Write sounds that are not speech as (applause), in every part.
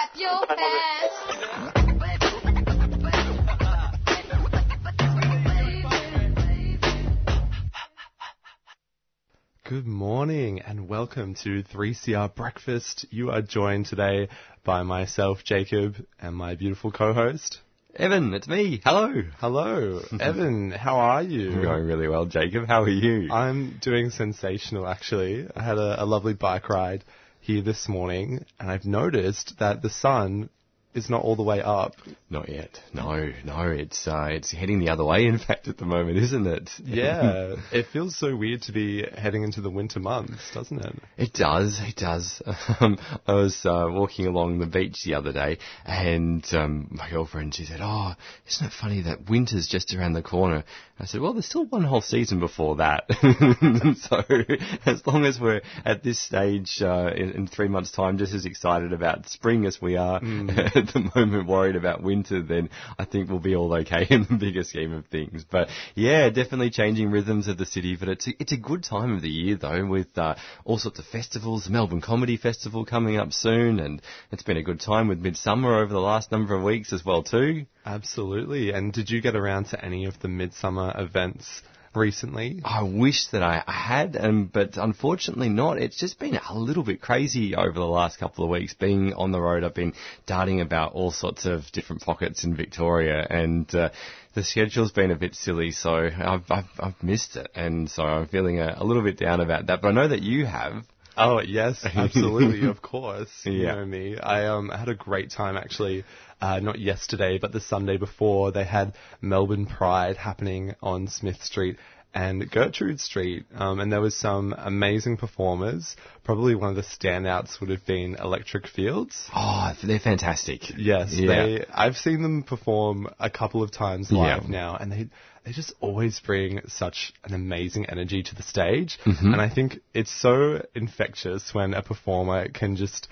Clap your (laughs) hands. Good morning and welcome to 3CR Breakfast. You are joined today by myself, Jacob, and my beautiful co-host. Evan, it's me. Hello. Hello, (laughs) Evan. How are you? I'm going really well, Jacob. How are you? I'm doing sensational, actually. I had a, a lovely bike ride here this morning, and I've noticed that the sun is not all the way up. Not yet. No, no. It's uh, it's heading the other way. In fact, at the moment, isn't it? Yeah, (laughs) it feels so weird to be heading into the winter months, doesn't it? It does. It does. (laughs) Um, I was uh, walking along the beach the other day, and um, my girlfriend she said, "Oh, isn't it funny that winter's just around the corner?" I said, "Well, there's still one whole season before that. (laughs) so as long as we're at this stage uh, in, in three months' time, just as excited about spring as we are at the (laughs) moment, worried about winter, then I think we'll be all okay in the bigger scheme of things. But yeah, definitely changing rhythms of the city. But it's a, it's a good time of the year though, with uh, all sorts of festivals. The Melbourne Comedy Festival coming up soon, and it's been a good time with Midsummer over the last number of weeks as well too. Absolutely. And did you get around to any of the midsummer events recently? I wish that I had, um, but unfortunately not. It's just been a little bit crazy over the last couple of weeks. Being on the road, I've been darting about all sorts of different pockets in Victoria, and uh, the schedule's been a bit silly, so I've, I've, I've missed it, and so I'm feeling a, a little bit down about that. But I know that you have. Oh yes, absolutely, of course. (laughs) You Yeah. know me. I um had a great time actually. Uh, not yesterday, but the Sunday before. They had Melbourne Pride happening on Smith Street and Gertrude Street, um, and there was some amazing performers. Probably one of the standouts would have been Electric Fields. Oh, they're fantastic. Yes, Yeah. they. I've seen them perform a couple of times live Yeah. now, and they they just always bring such an amazing energy to the stage. And I think it's so infectious when a performer can just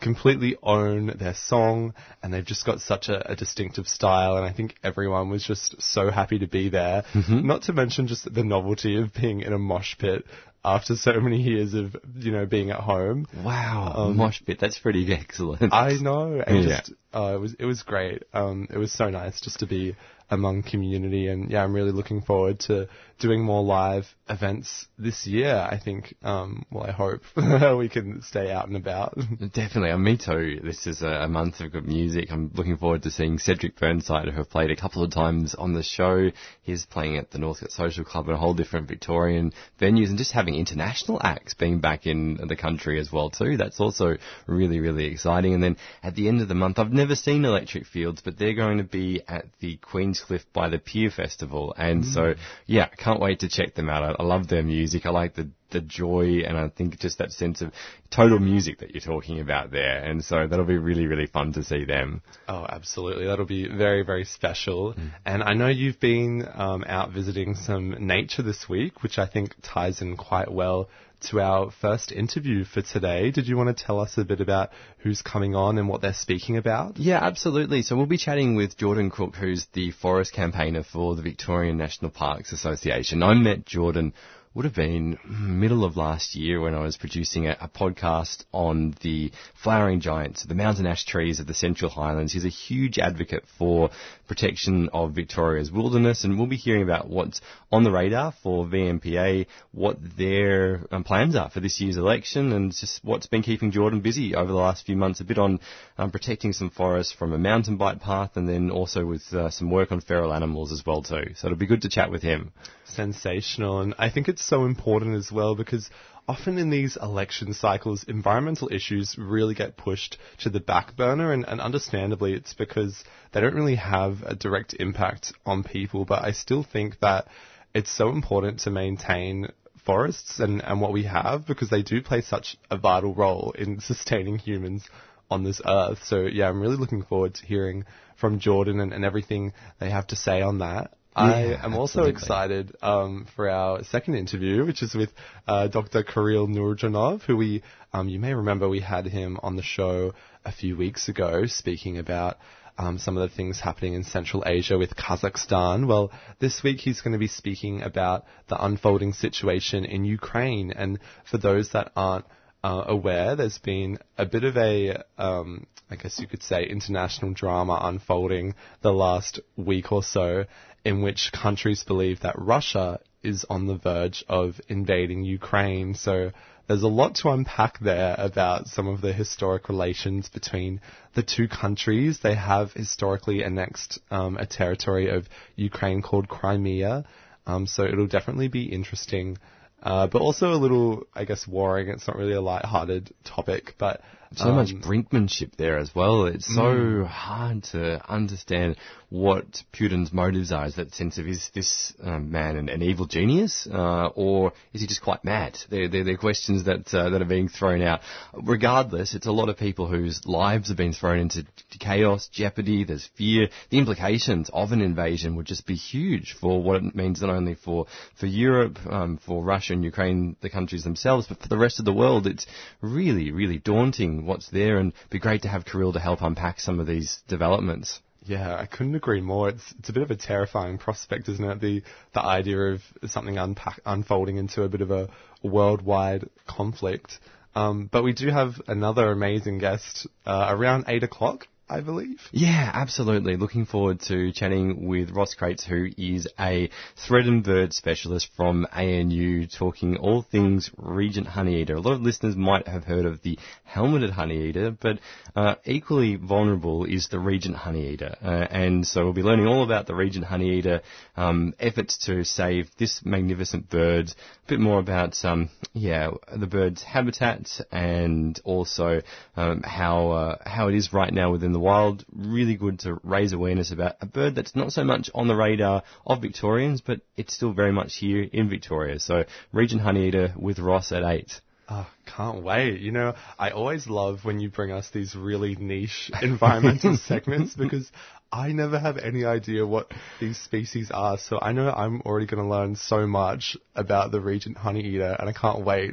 completely own their song and they've just got such a, a distinctive style and I think everyone was just so happy to be there. Not to mention just the novelty of being in a mosh pit after so many years of, you know, being at home. Wow, mosh pit. That's pretty excellent. I know, and Yeah. just uh, it was it was great. Um, it was so nice just to be among community, and yeah, I'm really looking forward to doing more live events this year. I think, um, well, I hope (laughs) we can stay out and about. (laughs) Definitely, and me too. This is a, month of good music. I'm looking forward to seeing Cedric Burnside, who have played a couple of times on the show. He's playing at the Northcote Social Club and a whole different Victorian venues, and just having international acts being back in the country as well too. That's also really, really exciting. And then at the end of the month, I've never seen Electric Fields, but they're going to be at the Queenscliff by the Pier Festival, and so yeah, can't wait to check them out. I, I love their music. I like the the joy and I think just that sense of total music that you're talking about there. And so that'll be really, really fun to see them. Oh, absolutely. That'll be very, very special. And I know you've been um, out visiting some nature this week, which I think ties in quite well to our first interview for today. Did you want to tell us a bit about who's coming on and what they're speaking about? Yeah, absolutely. So we'll be chatting with Jordan Crook, who's the forest campaigner for the Victorian National Parks Association. I met Jordan would have been middle of last year when I was producing a, a podcast on the flowering giants, the mountain ash trees of the Central Highlands. He's a huge advocate for protection of Victoria's wilderness, and we'll be hearing about what's on the radar for VNPA, what their um, plans are for this year's election, and just what's been keeping Jordan busy over the last few months. A bit on um, protecting some forests from a mountain bike path, and then also with uh, some work on feral animals as well too. So it'll be good to chat with him. sensational. And I think it's so important as well because often in these election cycles, environmental issues really get pushed to the back burner. And, and understandably, it's because they don't really have a direct impact on people. But I still think that it's so important to maintain forests and, and what we have because they do play such a vital role in (laughs) sustaining humans on this earth. So yeah, I'm really looking forward to hearing from Jordan and, and everything they have to say on that. I Yeah, am also absolutely. excited um, for our second interview, which is with uh, Dr. Kirill Nurjanov, who we, um, you may remember, we had him on the show a few weeks ago speaking about um, some of the things happening in Central Asia with Kazakhstan. Well, this week he's going to be speaking about the unfolding situation in Ukraine. And for those that aren't uh, aware, there's been a bit of a, um, I guess you could say, international drama unfolding the last week or so, in which countries believe that Russia is on the verge of invading Ukraine. So there's a lot to unpack there about some of the historic relations between the two countries. They have historically annexed um, a territory of Ukraine called Crimea. Um, so it'll definitely be interesting, uh, but also a little, I guess, warring. It's not really a light-hearted topic, but so much um, brinkmanship there as well. It's so hard to understand what Putin's motives are. Is that sense of is this um, man an, an evil genius, uh, or is he just quite mad? They're, they're, they're questions that uh, that are being thrown out. Regardless, it's a lot of people whose lives have been thrown into chaos, jeopardy. There's fear. The implications of an invasion would just be huge for what it means not only for for Europe, um, for Russia and Ukraine, the countries themselves, but for the rest of the world. It's really, really daunting what's there, and it'd be great to have Kirill to help unpack some of these developments. Yeah, I couldn't agree more. It's it's a bit of a terrifying prospect, isn't it? The the idea of something unpack, unfolding into a bit of a worldwide conflict. Um, but we do have another amazing guest uh, around eight o'clock, I believe. Yeah, absolutely. Looking forward to chatting with Ross Crates, who is a thread and bird specialist from ANU, talking all things Regent Honeyeater. A lot of listeners might have heard of the helmeted honeyeater, but uh, equally vulnerable is the Regent honeyeater. Uh, and so we'll be learning all about the Regent honeyeater um, efforts to save this magnificent bird, a bit more about um, yeah the bird's habitat and also um, how uh, how it is right now within the wild. Really good to raise awareness about a bird that's not so much on the radar of Victorians, but it's still very much here in Victoria. So Regent honeyeater with Ross at eight. Oh, can't wait. You know, I always love when you bring us these really niche (laughs) environmental (laughs) segments because I never have any idea what these species are. So I know I'm already going to learn so much about the Regent honeyeater and I can't wait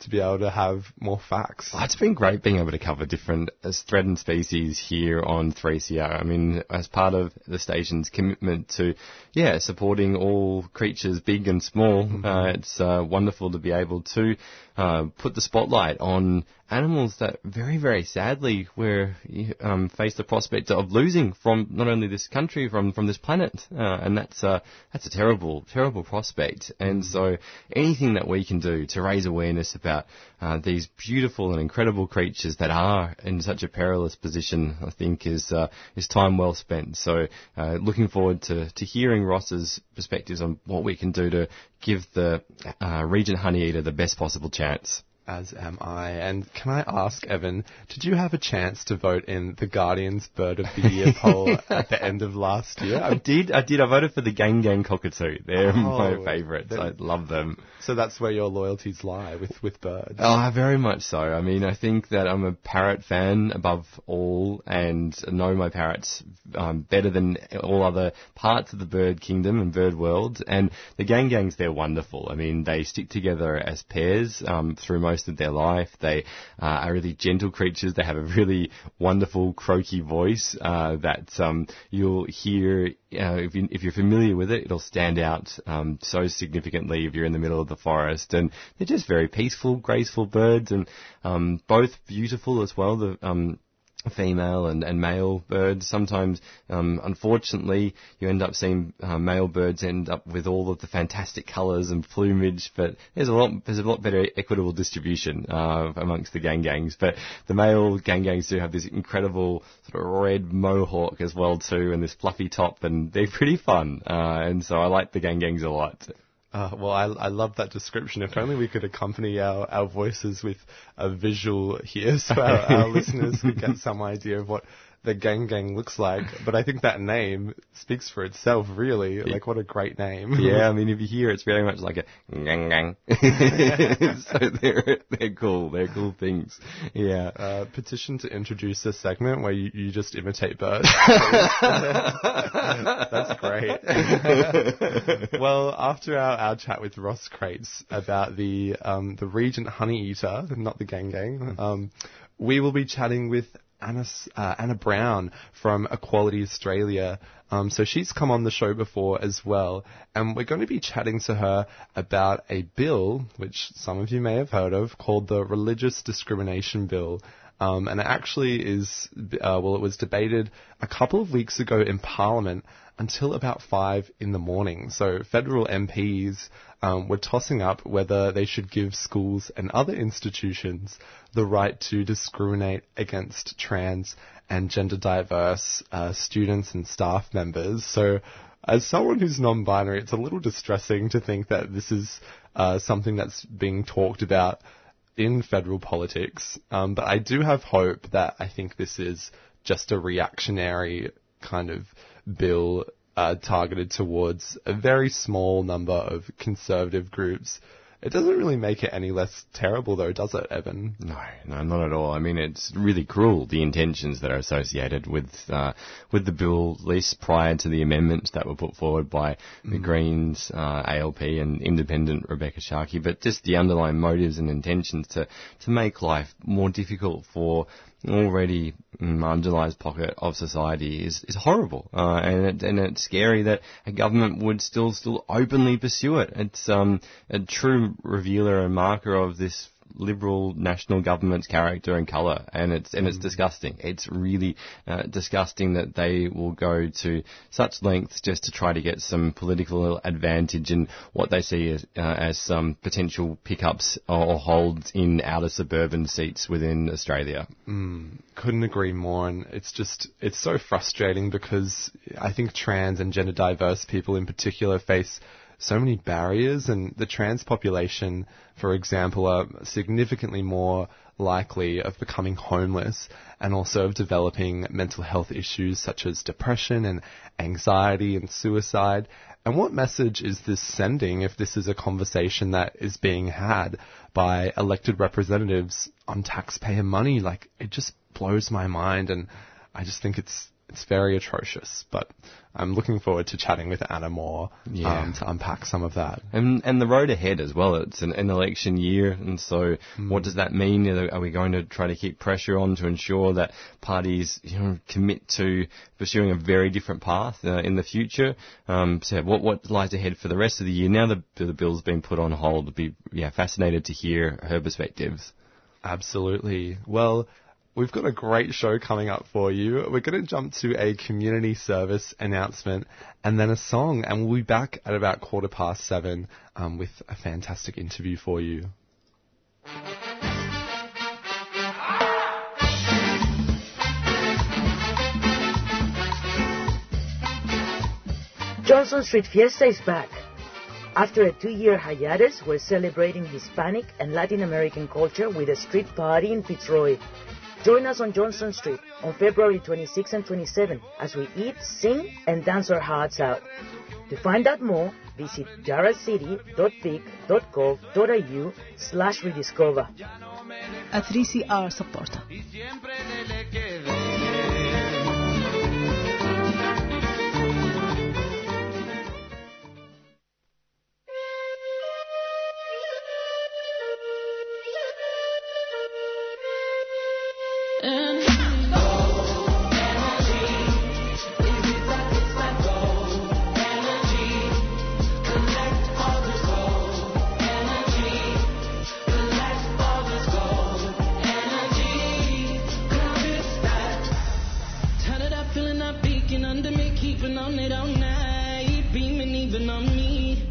to be able to have more facts. Oh, it's been great being able to cover different threatened species here on 3CR. I mean, as part of the station's commitment to, yeah, supporting all creatures, big and small, uh, it's uh, wonderful to be able to uh, put the spotlight on animals that very, very sadly we're um, face the prospect of losing from not only this country, from from this planet, uh, and that's uh, that's a terrible, terrible prospect. And so, anything that we can do to raise awareness about uh, these beautiful and incredible creatures that are in such a perilous position, I think is uh, is time well spent. So, uh, looking forward to to hearing Ross's perspectives on what we can do to give the uh, Regent Honeyeater the best possible chance. As am I. And can I ask, Evan, did you have a chance to vote in the Guardian's Bird of the Year (laughs) poll at the end of last year? I did, I did. I voted for the Gang Gang Cockatoo. They're my Oh, favourites. I love them. So that's where your loyalties lie with, with birds. Oh, very much so. I mean, I think that I'm a parrot fan above all and know my parrots um, better than all other parts of the bird kingdom and bird world. And the gang gangs, they're wonderful. I mean, they stick together as pairs um, through most of their life. They uh, are really gentle creatures. They have a really wonderful croaky voice uh, that um, you'll hear uh, if, you, you're familiar with it, it'll stand out um, so significantly if you're in the middle of the forest. And they're just very peaceful, graceful birds, and um, both beautiful as well. The um, female and, and male birds. Sometimes, um, unfortunately, you end up seeing uh, male birds end up with all of the fantastic colours and plumage, but there's a lot there's a lot better equitable distribution uh, amongst the gang gangs. But the male gang gangs do have this incredible sort of red mohawk as well too, and this fluffy top, and they're pretty fun. Uh, and so I like the gang gangs a lot. Uh, well, I, I love that description. If only we could accompany our, our voices with a visual here so our, our (laughs) listeners could get some idea of what the gang gang looks like, but I think that name speaks for itself, really. Like, what a great name. Yeah, I mean, if you hear, it's very much like a gang gang. (laughs) so they're they're cool. They're cool things. Yeah. Uh, petition to introduce a segment where you, you just imitate birds. (laughs) That's great. (laughs) well, after our, our chat with Ross Crates about the um, the Regent Honey Eater, not the Gang Gang, um, we will be chatting with Anna, uh, Anna Brown from Equality Australia. Um, so she's come on the show before as well, and we're going to be chatting to her about a bill, which some of you may have heard of, called the Religious Discrimination Bill. Um, and it actually is, uh, well, it was debated a couple of weeks ago in Parliament until about five in the morning. So federal MPs um, were tossing up whether they should give schools and other institutions the right to discriminate against trans and gender diverse uh, students and staff members. So as someone who's non-binary, it's a little distressing to think that this is uh, something that's being talked about in federal politics. Um, but I do have hope that I think this is just a reactionary kind of bill uh, targeted towards a very small number of conservative groups. It doesn't really make it any less terrible, though, does it, Evan? No, no, not at all. I mean, it's really cruel the intentions that are associated with uh, with the bill, at least prior to the amendments that were put forward by the Greens, uh, ALP, and Independent Rebekha Sharkie. But just the underlying motives and intentions to to make life more difficult for already marginalised pocket of society is, is horrible, uh, and it, and it's scary that a government would still still openly pursue it. It's um, a true revealer and marker of this liberal national government's character and colour, and it's and it's disgusting. It's really uh, disgusting that they will go to such lengths just to try to get some political advantage in what they see as, uh, as some potential pickups or holds in outer suburban seats within Australia. couldn't agree more and it's just it's so frustrating because I think trans and gender diverse people in particular face so many barriers and the trans population for example are significantly more likely of becoming homeless and also of developing mental health issues such as depression and anxiety and suicide and what message is this sending if this is a conversation that is being had by elected representatives on taxpayer money? Like, it just blows my mind and I just think it's, it's very atrocious. But I'm looking forward to chatting with Anna more Yeah. um, to unpack some of that. And and the road ahead as well. It's an, an election year, and so what does that mean? Are are we going to try to keep pressure on to ensure that parties you know commit to pursuing a very different path uh, in the future? Um, so what what lies ahead for the rest of the year? Now the the bill's been put on hold. I'd be yeah fascinated to hear her perspectives. Absolutely. Well, we've got a great show coming up for you. We're going to jump to a community service announcement and then a song, and we'll be back at about quarter past seven um, with a fantastic interview for you. Johnson Street Fiesta is back. After a two-year hiatus, we're celebrating Hispanic and Latin American culture with a street party in Fitzroy. Join us on Johnson Street on February 26 and 27 as we eat, sing, and dance our hearts out. To find out more, visit yarracity.vic.gov.au slash rediscover. A 3CR supporter. Under on it all night, beaming even on me.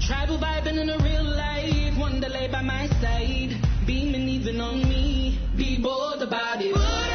Tribal vibing in a real life, one delay by my side, beaming even on me. Be bold about it.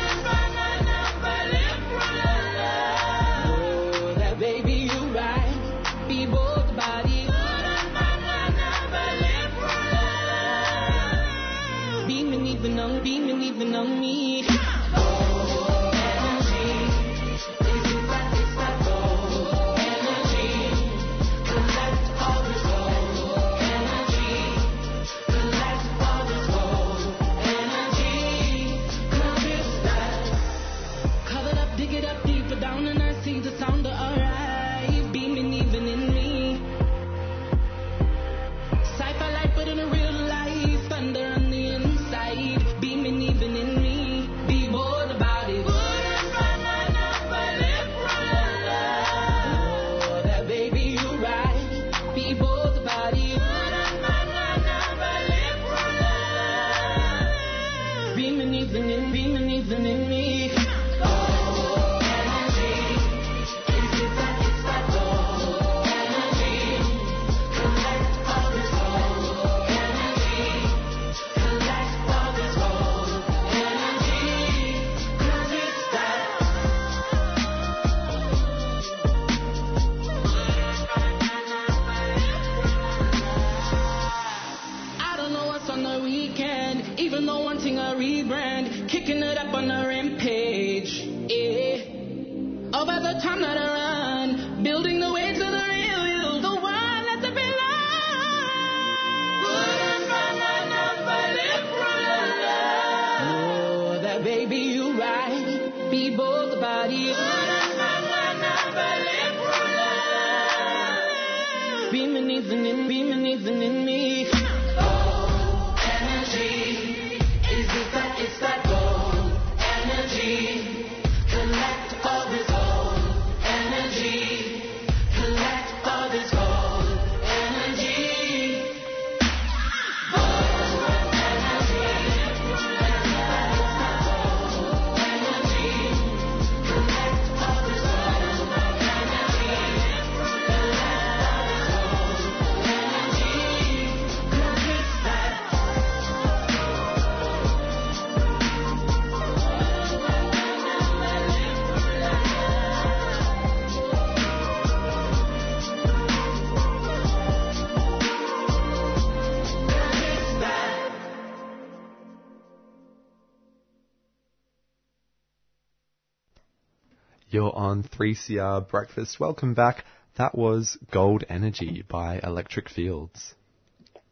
You're on 3CR Breakfast. Welcome back. That was Gold Energy by Electric Fields.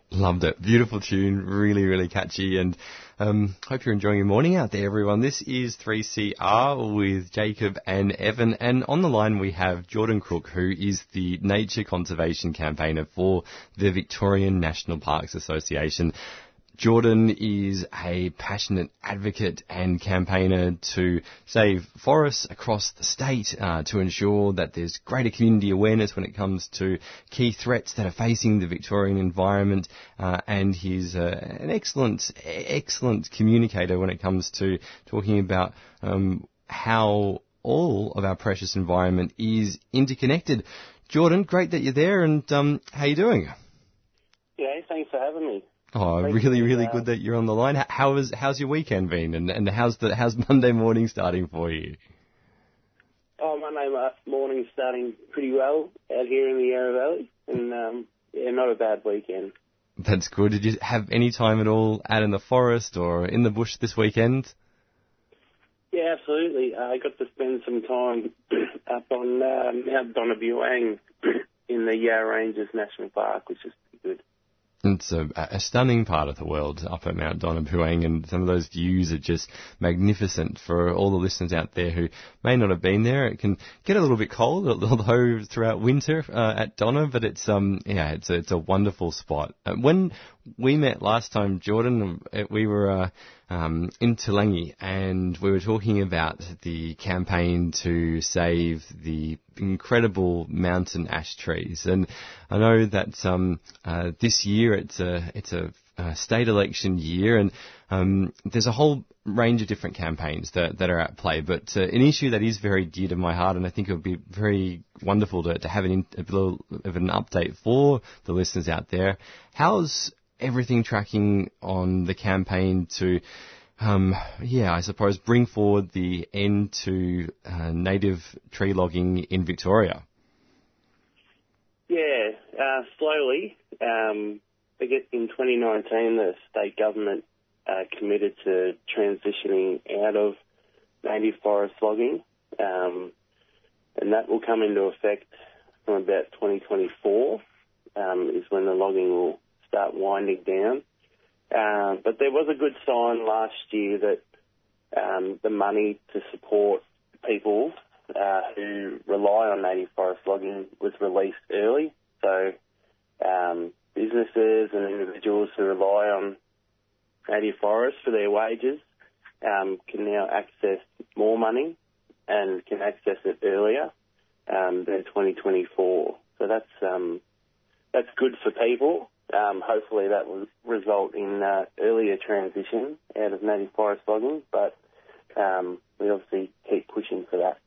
Loved it. Beautiful tune. Really, really catchy. And um, hope you're enjoying your morning out there, everyone. This is 3CR with Jacob and Evan. And on the line we have Jordan Crook, who is the nature conservation campaigner for the Victorian National Parks Association. Jordan is a passionate advocate and campaigner to save forests across the state, uh, to ensure that there's greater community awareness when it comes to key threats that are facing the Victorian environment. Uh, and he's uh, an excellent, excellent communicator when it comes to talking about um, how all of our precious environment is interconnected. Jordan, great that you're there, and um, how are you doing? Yeah, thanks for having me. Oh, Great really, really good that you're on the line. How is how's your weekend been, and and how's the how's (laughs) Monday morning starting for you? Oh, Monday mo- morning starting pretty well out here in the Yarra Valley, and um, yeah, not a bad weekend. That's good. Did you have any time at all out in the forest or in the bush this weekend? Yeah, absolutely. Uh, I got to spend some time (clears throat) up on uh, Mount Donna Buang (clears throat) in the Yarra Ranges National Park, which is pretty good. It's a, a stunning part of the world up at Mount Donna Buang, and some of those views are just magnificent for all the listeners out there who may not have been there. It can get a little bit cold, (laughs) although throughout winter uh, at Donna, but it's um yeah, it's a, it's a wonderful spot. Uh, when we met last time, Jordan, uh, we were uh, um, in Toolangi, and we were talking about the campaign to save the incredible mountain ash trees. And I know that um, uh, this year it's a it's a state election year, and um, there's a whole range of different campaigns that, that are at play. But uh, an issue that is very dear to my heart, and I think it would be very wonderful to, to have an a little of an update for the listeners out there. How's everything tracking on the campaign to um, yeah, I suppose bring forward the end to uh, native tree logging in Victoria. Yeah, uh, slowly. Um, I guess in 2019, the state government uh, committed to transitioning out of native forest logging, um, and that will come into effect from about 2024. Um, is when the logging will start winding down. Uh, but there was a good sign last year that um, the money to support people uh, who rely on native forest logging was released early. So um, businesses and individuals who rely on native forests for their wages um, can now access more money and can access it earlier um, than 2024. So that's um, that's good for people. Um, hopefully that will result in uh, earlier transition out of native forest logging, but um, we obviously keep pushing for that.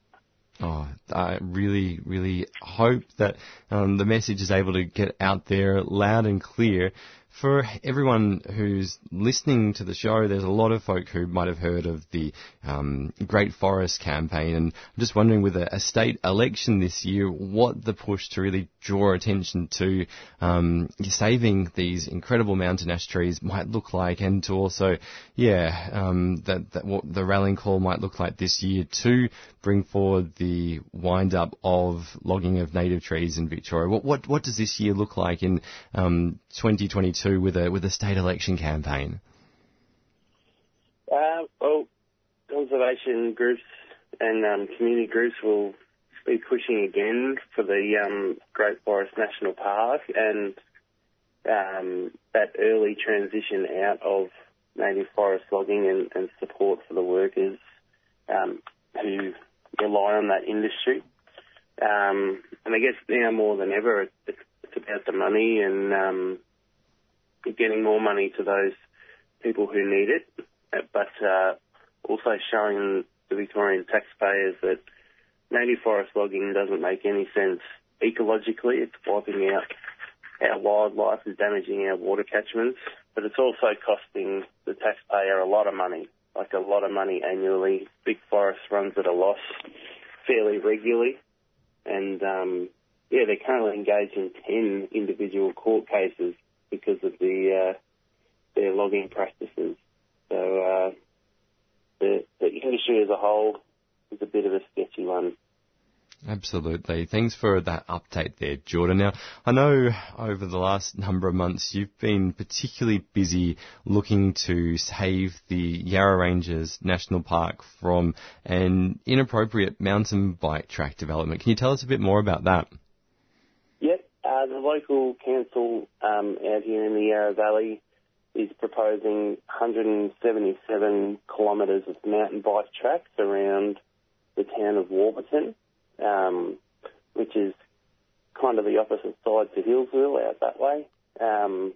Oh, I really, really hope that um, the message is able to get out there loud and clear for everyone who's listening to the show, there's a lot of folk who might have heard of the um, Great Forest campaign, and I'm just wondering, with a, a, state election this year, what the push to really draw attention to um, saving these incredible mountain ash trees might look like, and to also, yeah, um, that, that what the rallying call might look like this year to bring forward the wind up of logging of native trees in Victoria. What what, what does this year look like in um, 2022? to with a with a state election campaign? Uh, well, conservation groups and um, community groups will be pushing again for the um, Great Forest National Park and um, that early transition out of native forest logging and, and support for the workers um, who rely on that industry. Um, and I guess now more than ever, it's, it's about the money and um, getting more money to those people who need it, but uh, also showing the Victorian taxpayers that native forest logging doesn't make any sense ecologically. It's wiping out our wildlife and damaging our water catchments, but it's also costing the taxpayer a lot of money like a lot of money annually. Big Forest runs at a loss fairly regularly, and um, yeah, they're currently engaged in ten individual court cases because of the uh, their logging practices. So uh, the the industry as a whole is a bit of a sketchy one. Absolutely. Thanks for that update there, Jordan. Now, I know over the last number of months you've been particularly busy looking to save the Yarra Ranges National Park from an inappropriate mountain bike track development. Can you tell us a bit more about that? Uh, the local council um, out here in the Yarra Valley is proposing 177 kilometres of mountain bike tracks around the town of Warburton um, which is kind of the opposite side to Healesville out that way. Um,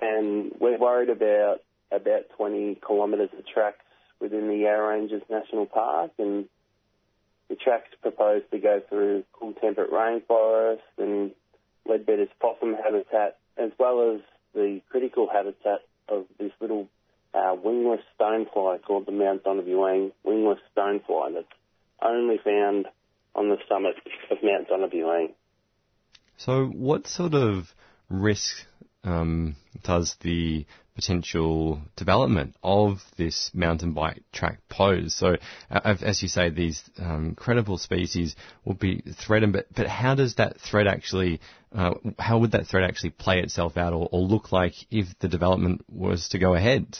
and we're worried about about 20 kilometres of tracks within the Yarra Ranges National Park, and the tracks proposed to go through cool temperate rainforest and Leadbeater's possum habitat, as well as the critical habitat of this little uh, wingless stonefly called the Mount Donna Buang wingless stonefly that's only found on the summit of Mount Donna Buang. So, what sort of risk um, does the potential development of this mountain bike track pose? So, as you say, these um, incredible species will be threatened, but, but how does that threat actually, uh, how would that threat actually play itself out or, or, look like if the development was to go ahead?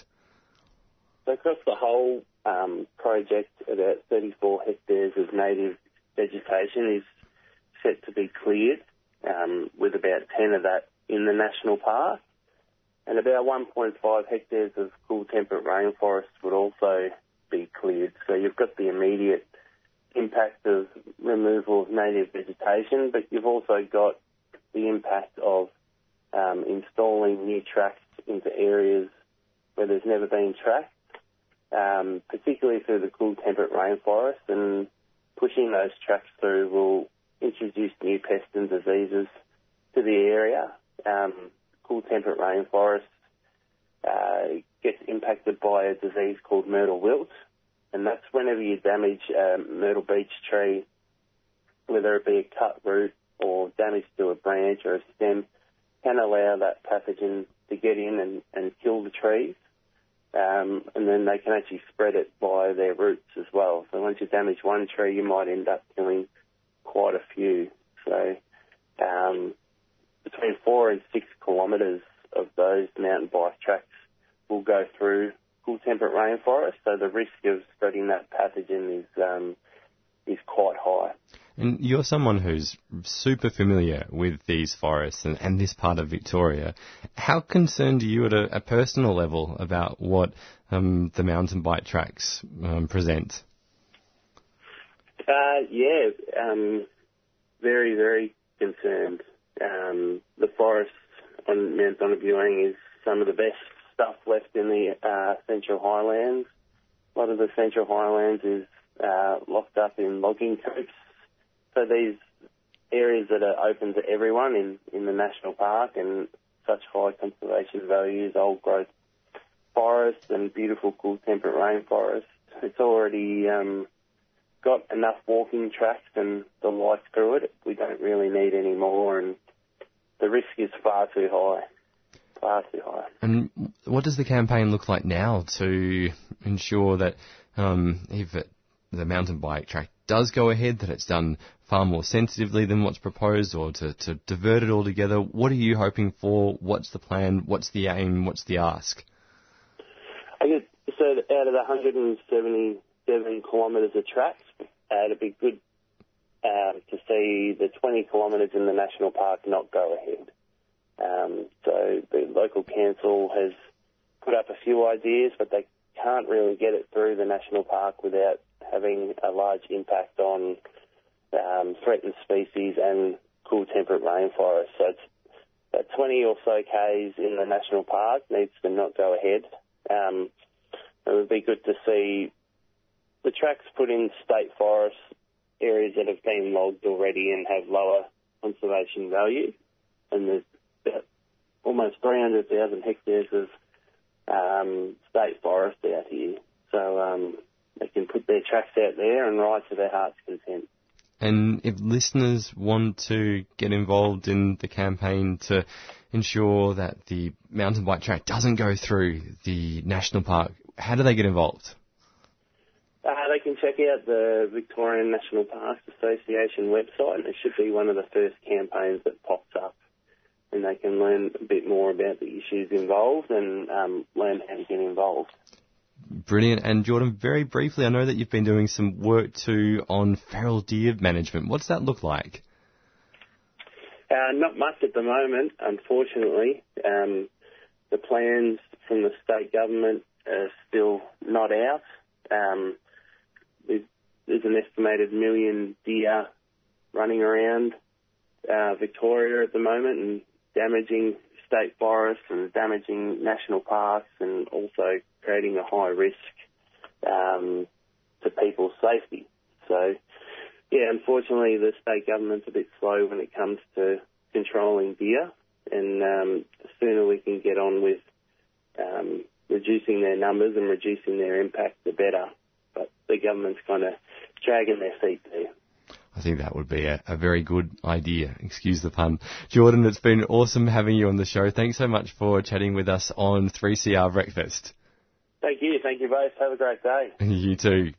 Across the whole um, project, about 34 hectares of native vegetation is set to be cleared, um, with about 10 of that in the national park. And about 1.5 hectares of cool temperate rainforest would also be cleared. So you've got the immediate impact of removal of native vegetation, but you've also got the impact of um, installing new tracks into areas where there's never been tracks, um, particularly through the cool temperate rainforest. And pushing those tracks through will introduce new pests and diseases to the area. Um, cool temperate rainforest uh, gets impacted by a disease called myrtle wilt, and that's whenever you damage a myrtle beech tree, whether it be a cut root or damage to a branch or a stem, can allow that pathogen to get in and, and kill the trees um, and then they can actually spread it by their roots as well. So once you damage one tree, you might end up killing quite a few. So um, between four and six kilometres of those mountain bike tracks will go through cool temperate rainforest. So the risk of spreading that pathogen is um, is quite high. And you're someone who's super familiar with these forests and, and this part of Victoria. How concerned are you at a, a personal level about what um, the mountain bike tracks um, present? Uh, yeah, um, very, very concerned. Um, the forest on Mount Donna Buang is some of the best stuff left in the uh, Central Highlands. A lot of the Central Highlands is uh, locked up in logging camps. So these areas that are open to everyone in, in the national park and such high conservation values, old growth forests and beautiful cool temperate rainforest. It's already um, got enough walking tracks and the like through it. We don't really need any more and the risk is far too high. Far too high. And what does the campaign look like now to ensure that um, if it, the mountain bike track does go ahead, that it's done far more sensitively than what's proposed, or to, to divert it altogether? What are you hoping for? What's the plan? What's the aim? What's the ask? I guess so. Out of the 177 kilometres of tracks, uh, it'd be good um, to see the 20 kilometres in the national park not go ahead. Um, so the local council has put up a few ideas, but they can't really get it through the national park without having a large impact on um, threatened species and cool temperate rainforests. So it's about 20 or so k's in the national park needs to not go ahead. Um, it would be good to see the tracks put in state forests, areas that have been logged already and have lower conservation value. And there's about almost 300,000 hectares of um, state forest out here. So um, they can put their tracks out there and ride to their heart's content. And if listeners want to get involved in the campaign to ensure that the mountain bike track doesn't go through the national park, how do they get involved? Uh, they can check out the Victorian National Parks Association website, and it should be one of the first campaigns that pops up. And they can learn a bit more about the issues involved and um, learn how to get involved. Brilliant. And Jordan, very briefly, I know that you've been doing some work too on feral deer management. What's that look like? Uh, not much at the moment, unfortunately. Um, the plans from the state government are still not out. Um, there's, there's an estimated million deer running around uh, Victoria at the moment and damaging state forests and damaging national parks and also creating a high risk um, to people's safety. So, yeah, unfortunately, the state government's a bit slow when it comes to controlling deer, and um, the sooner we can get on with um, reducing their numbers and reducing their impact, the better. But the government's kind of dragging their feet there. I think that would be a, a, very good idea. Excuse the pun. Jordan, it's been awesome having you on the show. Thanks so much for chatting with us on 3CR Breakfast. Thank you. Thank you both. Have a great day. (laughs) You too.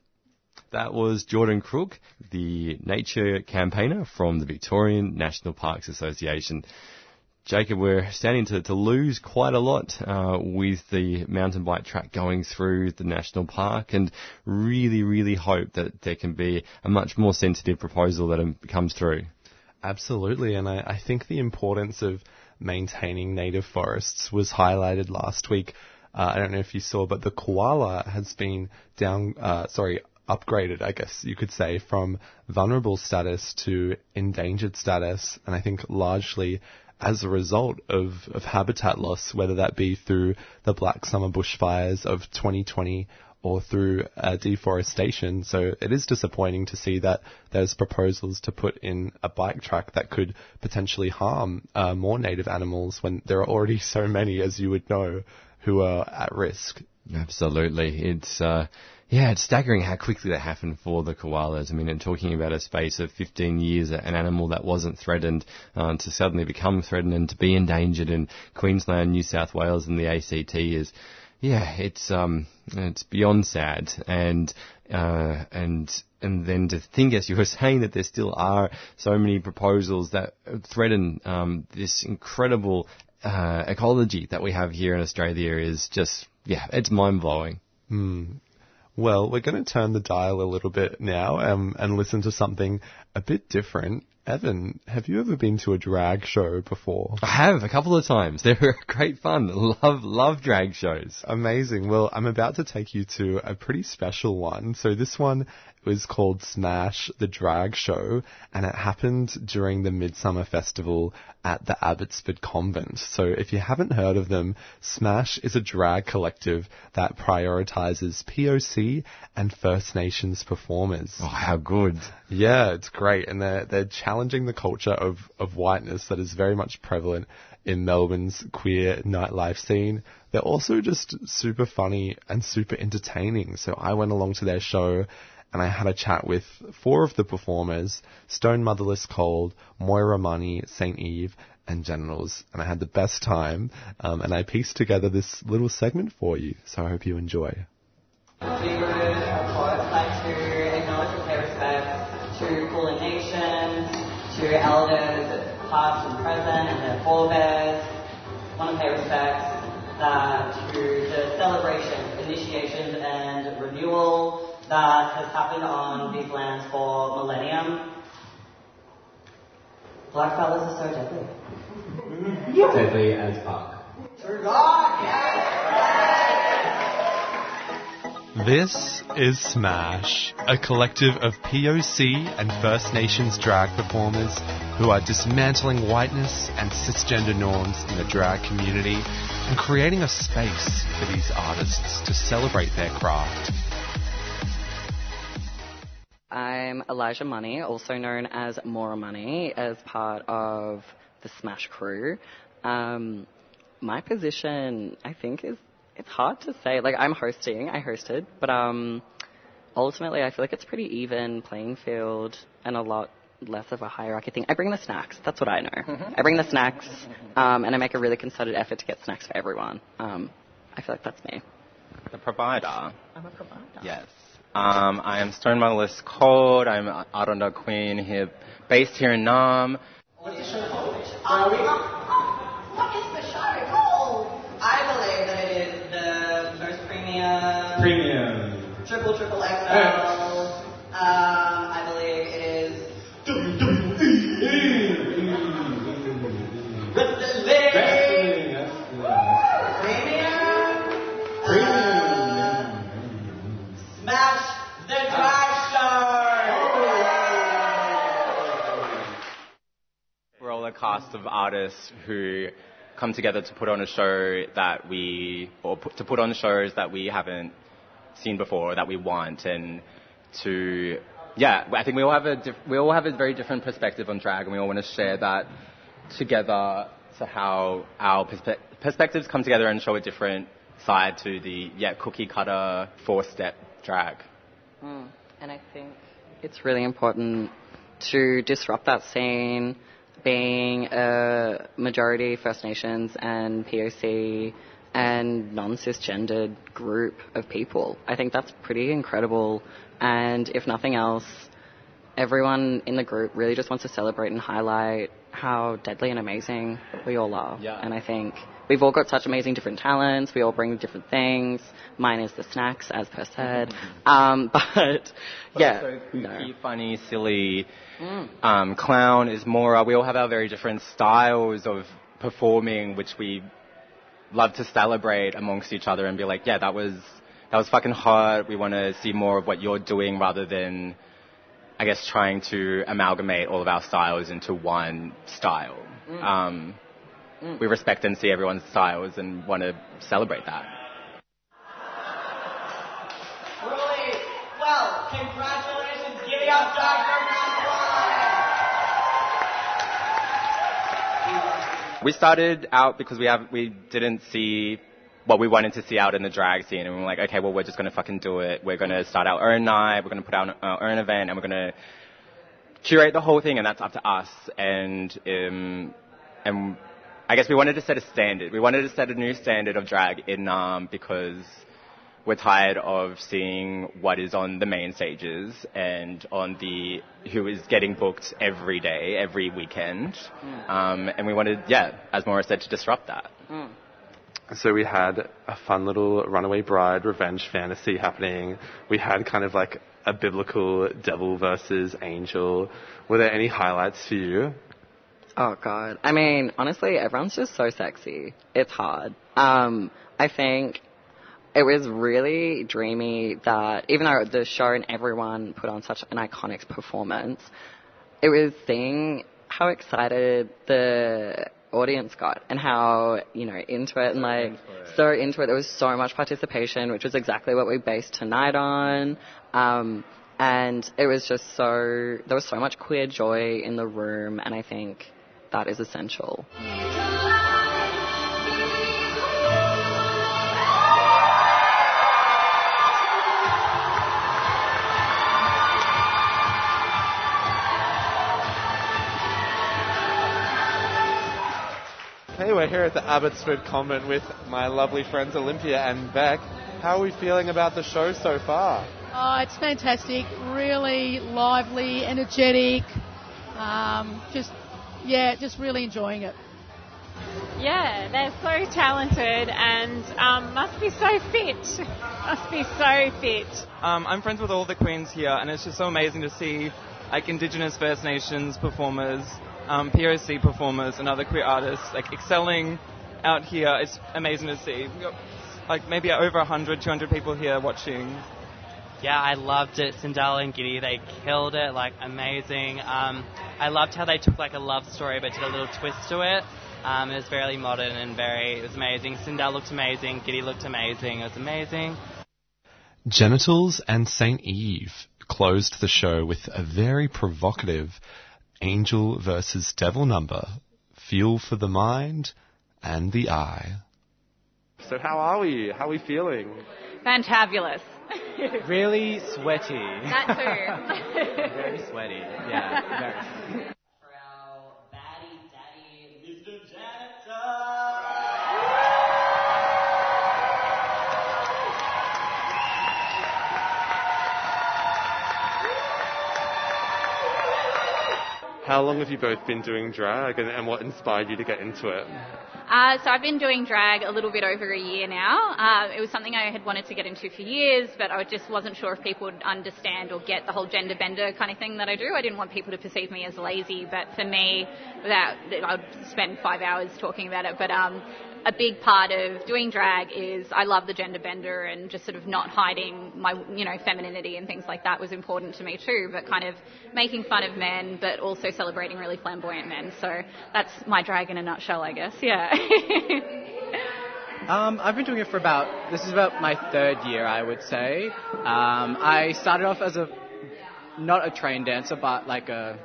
That was Jordan Crook, the nature campaigner from the Victorian National Parks Association. Jacob, we're standing to, to lose quite a lot uh, with the mountain bike track going through the national park and really, really hope that there can be a much more sensitive proposal that comes through. Absolutely, and I, I think the importance of maintaining native forests was highlighted last week. Uh, I don't know if you saw, but the koala has been down, uh, sorry, upgraded, I guess you could say, from vulnerable status to endangered status, and I think largely as a result of, of habitat loss, whether that be through the Black Summer bushfires of 2020 or through uh, deforestation. So it is disappointing to see that there's proposals to put in a bike track that could potentially harm uh, more native animals when there are already so many, as you would know, who are at risk. Absolutely. It's, uh, yeah, it's staggering how quickly that happened for the koalas. I mean, in talking about a space of 15 years, an animal that wasn't threatened uh, to suddenly become threatened and to be endangered in Queensland, New South Wales, and the ACT is, yeah, it's um, it's beyond sad. And uh, and and then to think, as you were (laughs) saying, that there still are so many proposals that threaten um, this incredible uh, ecology that we have here in Australia is just, yeah, it's mind blowing. Hmm. Well, we're going to turn the dial a little bit now um, and listen to something a bit different. Evan, have you ever been to a drag show before? I have a couple of times. (laughs) They're great fun. Love, love drag shows. Amazing. Well, I'm about to take you to a pretty special one. So this one was called Smash the Drag Show and it happened during the Midsummer Festival at the Abbotsford Convent. So if you haven't heard of them, Smash is a drag collective that prioritizes POC and First Nations performers. Oh, how good. Yeah, it's great. And they're, they're challenging the culture of, of whiteness that is very much prevalent in Melbourne's queer nightlife scene. They're also just super funny and super entertaining. So I went along to their show and I had a chat with four of the performers, Stone Motherless Cold, Moira Money, St. Eve, and Generals. And I had the best time. Um, and I pieced together this little segment for you. So I hope you enjoy. To elders past and present and their forebears. want to pay respect uh, to the celebrations, initiations and renewal that has happened on these lands for millennium. Black fellas are so deadly. Deadly as fuck. This is Smash, a collective of POC and First Nations drag performers who are dismantling whiteness and cisgender norms in the drag community and creating a space for these artists to celebrate their craft. Elijah Money, also known as Mora Money, as part of the Smash crew. Um, my position, I think, is it's hard to say. Like I'm hosting, I hosted, but um, ultimately, I feel like it's pretty even playing field and a lot less of a hierarchy thing. I bring the snacks. That's what I know. Mm-hmm. I bring the snacks, um, and I make a really concerted effort to get snacks for everyone. Um, I feel like that's me. The provider. I'm a provider. Yes. Um, I am Stone Motherless Cold. I'm Arrernte Queen here, based here in Naarm. What is the show called? what is the show called? I believe that it is the most premium. Premium. Triple, triple XL. I cast of artists who come together to put on a show that we, or put, to put on shows that we haven't seen before, that we want, and to, yeah, I think we all have a, diff- we all have a very different perspective on drag, and we all want to share that together to how our perspe- perspectives come together and show a different side to the, yeah, cookie cutter four-step drag. Mm. And I think it's really important to disrupt that scene, being a majority First Nations and POC and non cisgendered group of people. I think that's pretty incredible. And if nothing else, everyone in the group really just wants to celebrate and highlight how deadly and amazing we all are. Yeah. And I think we've all got such amazing different talents. We all bring different things. Mine is the snacks, as per said. (laughs) um, (laughs) but yeah, So no. funny, silly. Mm. Um, clown is Mora. We all have our very different styles of performing, which we love to celebrate amongst each other and be like, yeah, that was that was fucking hot. We want to see more of what you're doing rather than, I guess, trying to amalgamate all of our styles into one style. Mm. Um, We respect and see everyone's styles and want to celebrate that. Really well. Congratulations. Giddy up, Dr. We started out because we have we didn't see what we wanted to see out in the drag scene, and we were like, okay, well, we're just gonna fucking do it. We're gonna start our own night. We're gonna put out our own event, and we're gonna curate the whole thing, and that's up to us. And um, and I guess we wanted to set a standard. We wanted to set a new standard of drag in um because we're tired of seeing what is on the main stages and on the who is getting booked every day, every weekend. Um, and we wanted, yeah, as Maura said, to disrupt that. Mm. So we had a fun little runaway bride revenge fantasy happening. We had kind of like a biblical devil versus angel. Were there any highlights for you? Oh god. I mean, honestly, everyone's just so sexy. It's hard. Um, I think it was really dreamy that even though the show and everyone put on such an iconic performance, it was seeing how excited the audience got and how, you know, into it and like so into it. There was so much participation, which was exactly what we based tonight on. Um, and it was just so, there was so much queer joy in the room and I think that is essential. Hey, we're here at the Abbotsford Convent with my lovely friends Olympia and Beck. How are we feeling about the show so far? Oh, it's fantastic. Really lively, energetic. Um, just, yeah, just really enjoying it. Yeah, they're so talented and um, must be so fit. (laughs) must be so fit. Um, I'm friends with all the queens here, and it's just so amazing to see like Indigenous First Nations performers, um, POC performers, and other queer artists like excelling out here. It's amazing to see. We got like maybe over 100, 200 people here watching. Yeah, I loved it. Sindel and Giddy, they killed it, like amazing. Um, I loved how they took like a love story but did a little twist to it. Um, it was very modern and very, it was amazing. Sindel looked amazing, Giddy looked amazing, it was amazing. Genitals and St. Eve closed the show with a very provocative angel versus devil number. Fuel for the mind and the eye. So how are we? How are we feeling? Fantabulous. (laughs) really sweaty. That too. (laughs) very sweaty. Yeah. Very. How long have you both been doing drag and, and what inspired you to get into it? Uh, so I've been doing drag a little bit over a year now. Uh, it was something I had wanted to get into for years, but I just wasn't sure if people would understand or get the whole gender bender kind of thing that I do. I didn't want people to perceive me as lazy, but for me, without I'd spend five hours talking about it. But um, a big part of doing drag is I love the gender bender and just sort of not hiding my, you know, femininity and things like that was important to me too, but kind of making fun of men, but also celebrating really flamboyant men. So that's my drag in a nutshell, I guess. Yeah. (laughs) Um, I've been doing it for about, this is about my third year, I would say. Um, I started off as a, not a trained dancer, but like a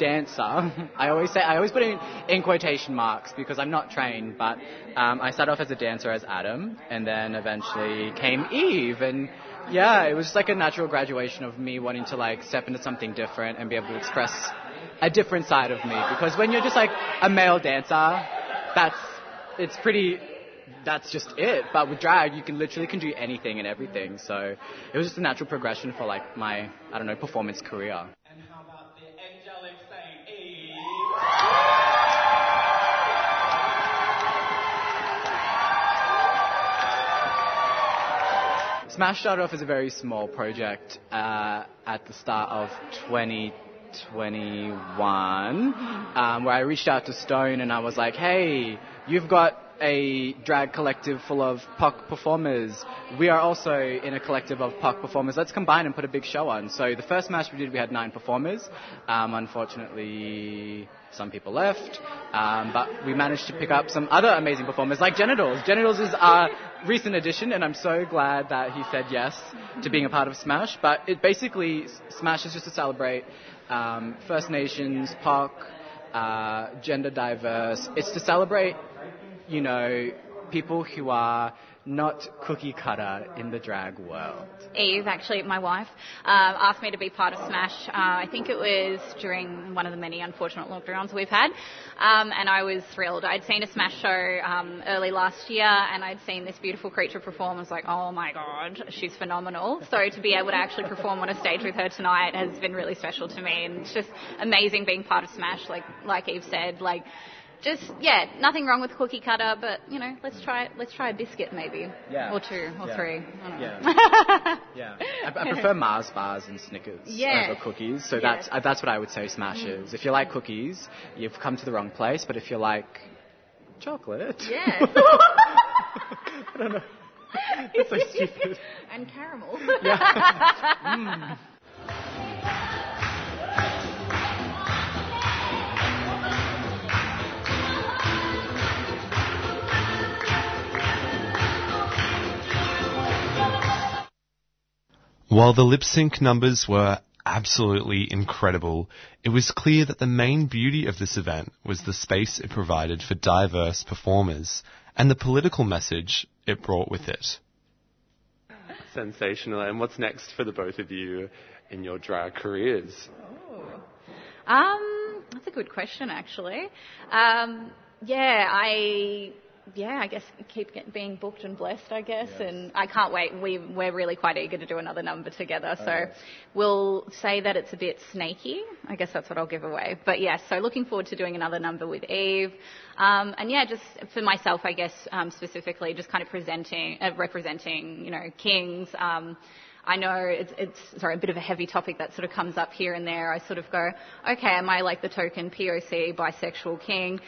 dancer. (laughs) I always say, I always put in, in quotation marks because I'm not trained, but um, I started off as a dancer as Adam, and then eventually came Eve, and yeah, it was just like a natural graduation of me wanting to like step into something different and be able to express a different side of me. Because when you're just like a male dancer, that's it's pretty that's just it. But with drag, you can literally can do anything and everything. So it was just a natural progression for like my I don't know performance career. Smash started off as a very small project uh, at the start of 2021, um, where I reached out to Stone and I was like, hey, you've got a drag collective full of POC performers. We are also in a collective of POC performers. Let's combine and put a big show on. So the first match we did, we had nine performers. Um, unfortunately, some people left, um, but we managed to pick up some other amazing performers like Genitals. Genitals is our recent addition, and I'm so glad that he said yes to being a part of Smash. But it basically Smash is just to celebrate um, First Nations, POC, uh, gender diverse. It's to celebrate you know, people who are not cookie cutter in the drag world. Eve, actually, my wife, um, asked me to be part of Smash. Uh, I think it was during one of the many unfortunate lockdowns we've had, um, and I was thrilled. I'd seen a Smash show um, early last year, and I'd seen this beautiful creature perform. I was like, oh my god, she's phenomenal. So to be able to actually perform on a stage with her tonight has been really special to me, and it's just amazing being part of Smash. Like like Eve said, like just yeah, nothing wrong with cookie cutter, but you know, let's try let's try a biscuit maybe, Yeah. or two or Yeah. three. I don't know. Yeah. (laughs) yeah. I, I (laughs) prefer Mars bars and Snickers Yeah. over cookies. So Yeah. that's uh, that's what I would say Smashes. Mm. If you like cookies, you've come to the wrong place. But if you like chocolate, Yeah. (laughs) I don't know. That's so stupid. and caramel. Yeah. Mm. While the lip sync numbers were absolutely incredible, it was clear that the main beauty of this event was the space it provided for diverse performers and the political message it brought with it. Sensational. And what's next for the both of you in your drag careers? Um, that's a good question, actually. Um, yeah, I yeah, I guess keep get, being booked and blessed, I guess, and I can't wait. We we're really quite eager to do another number together, so Okay. we'll say that it's a bit snaky. I guess that's what I'll give away. But yeah, so looking forward to doing another number with Eve, um, and yeah, just for myself, I guess um, specifically, just kind of presenting, uh, representing, you know, kings. Um, I know it's, it's sorry a bit of a heavy topic that sort of comes up here and there. I sort of go, okay, am I like the token POC bisexual king?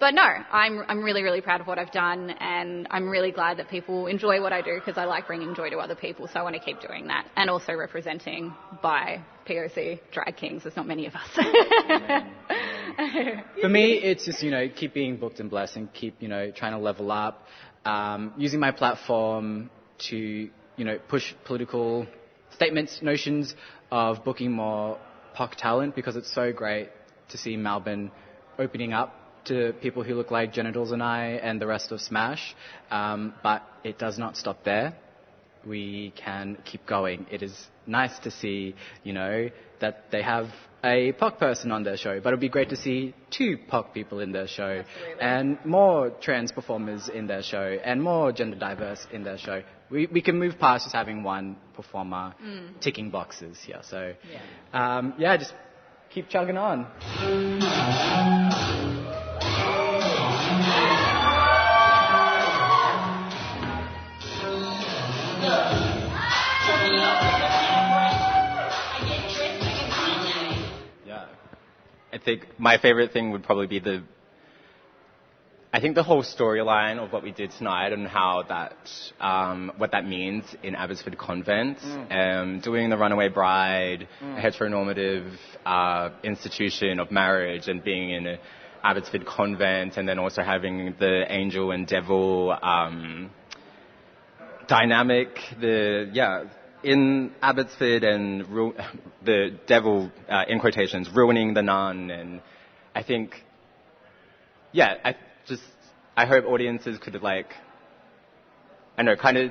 But no, I'm I'm really really proud of what I've done, and I'm really glad that people enjoy what I do because I like bringing joy to other people. So I want to keep doing that, and also representing by POC drag kings. There's not many of us. (laughs) For me, it's just, you know, keep being booked and blessed and keep, you know, trying to level up, um, using my platform to, you know, push political statements, notions of booking more POC talent because it's so great to see Melbourne opening up to people who look like Genitals and I and the rest of Smash. Um, but it does not stop there we can keep going. It is nice to see, you know, that they have a POC person on their show, but it'd be great to see two POC people in their show, and more trans performers in their show, and more gender diverse in their show. We, we can move past just having one performer Mm. ticking boxes here. So, um, yeah, just keep chugging on. I think my favorite thing would probably be the. I think the whole storyline of what we did tonight and how that, um, what that means in Abbotsford Convent, um, doing the Runaway Bride, Mm. a heteronormative uh, institution of marriage, and being in a Abbotsford Convent, and then also having the angel and devil um, dynamic, the yeah, in Abbotsford and ru- (laughs) the devil uh, in quotations ruining the nun, and I think, yeah, I just I hope audiences could like, I know, kind of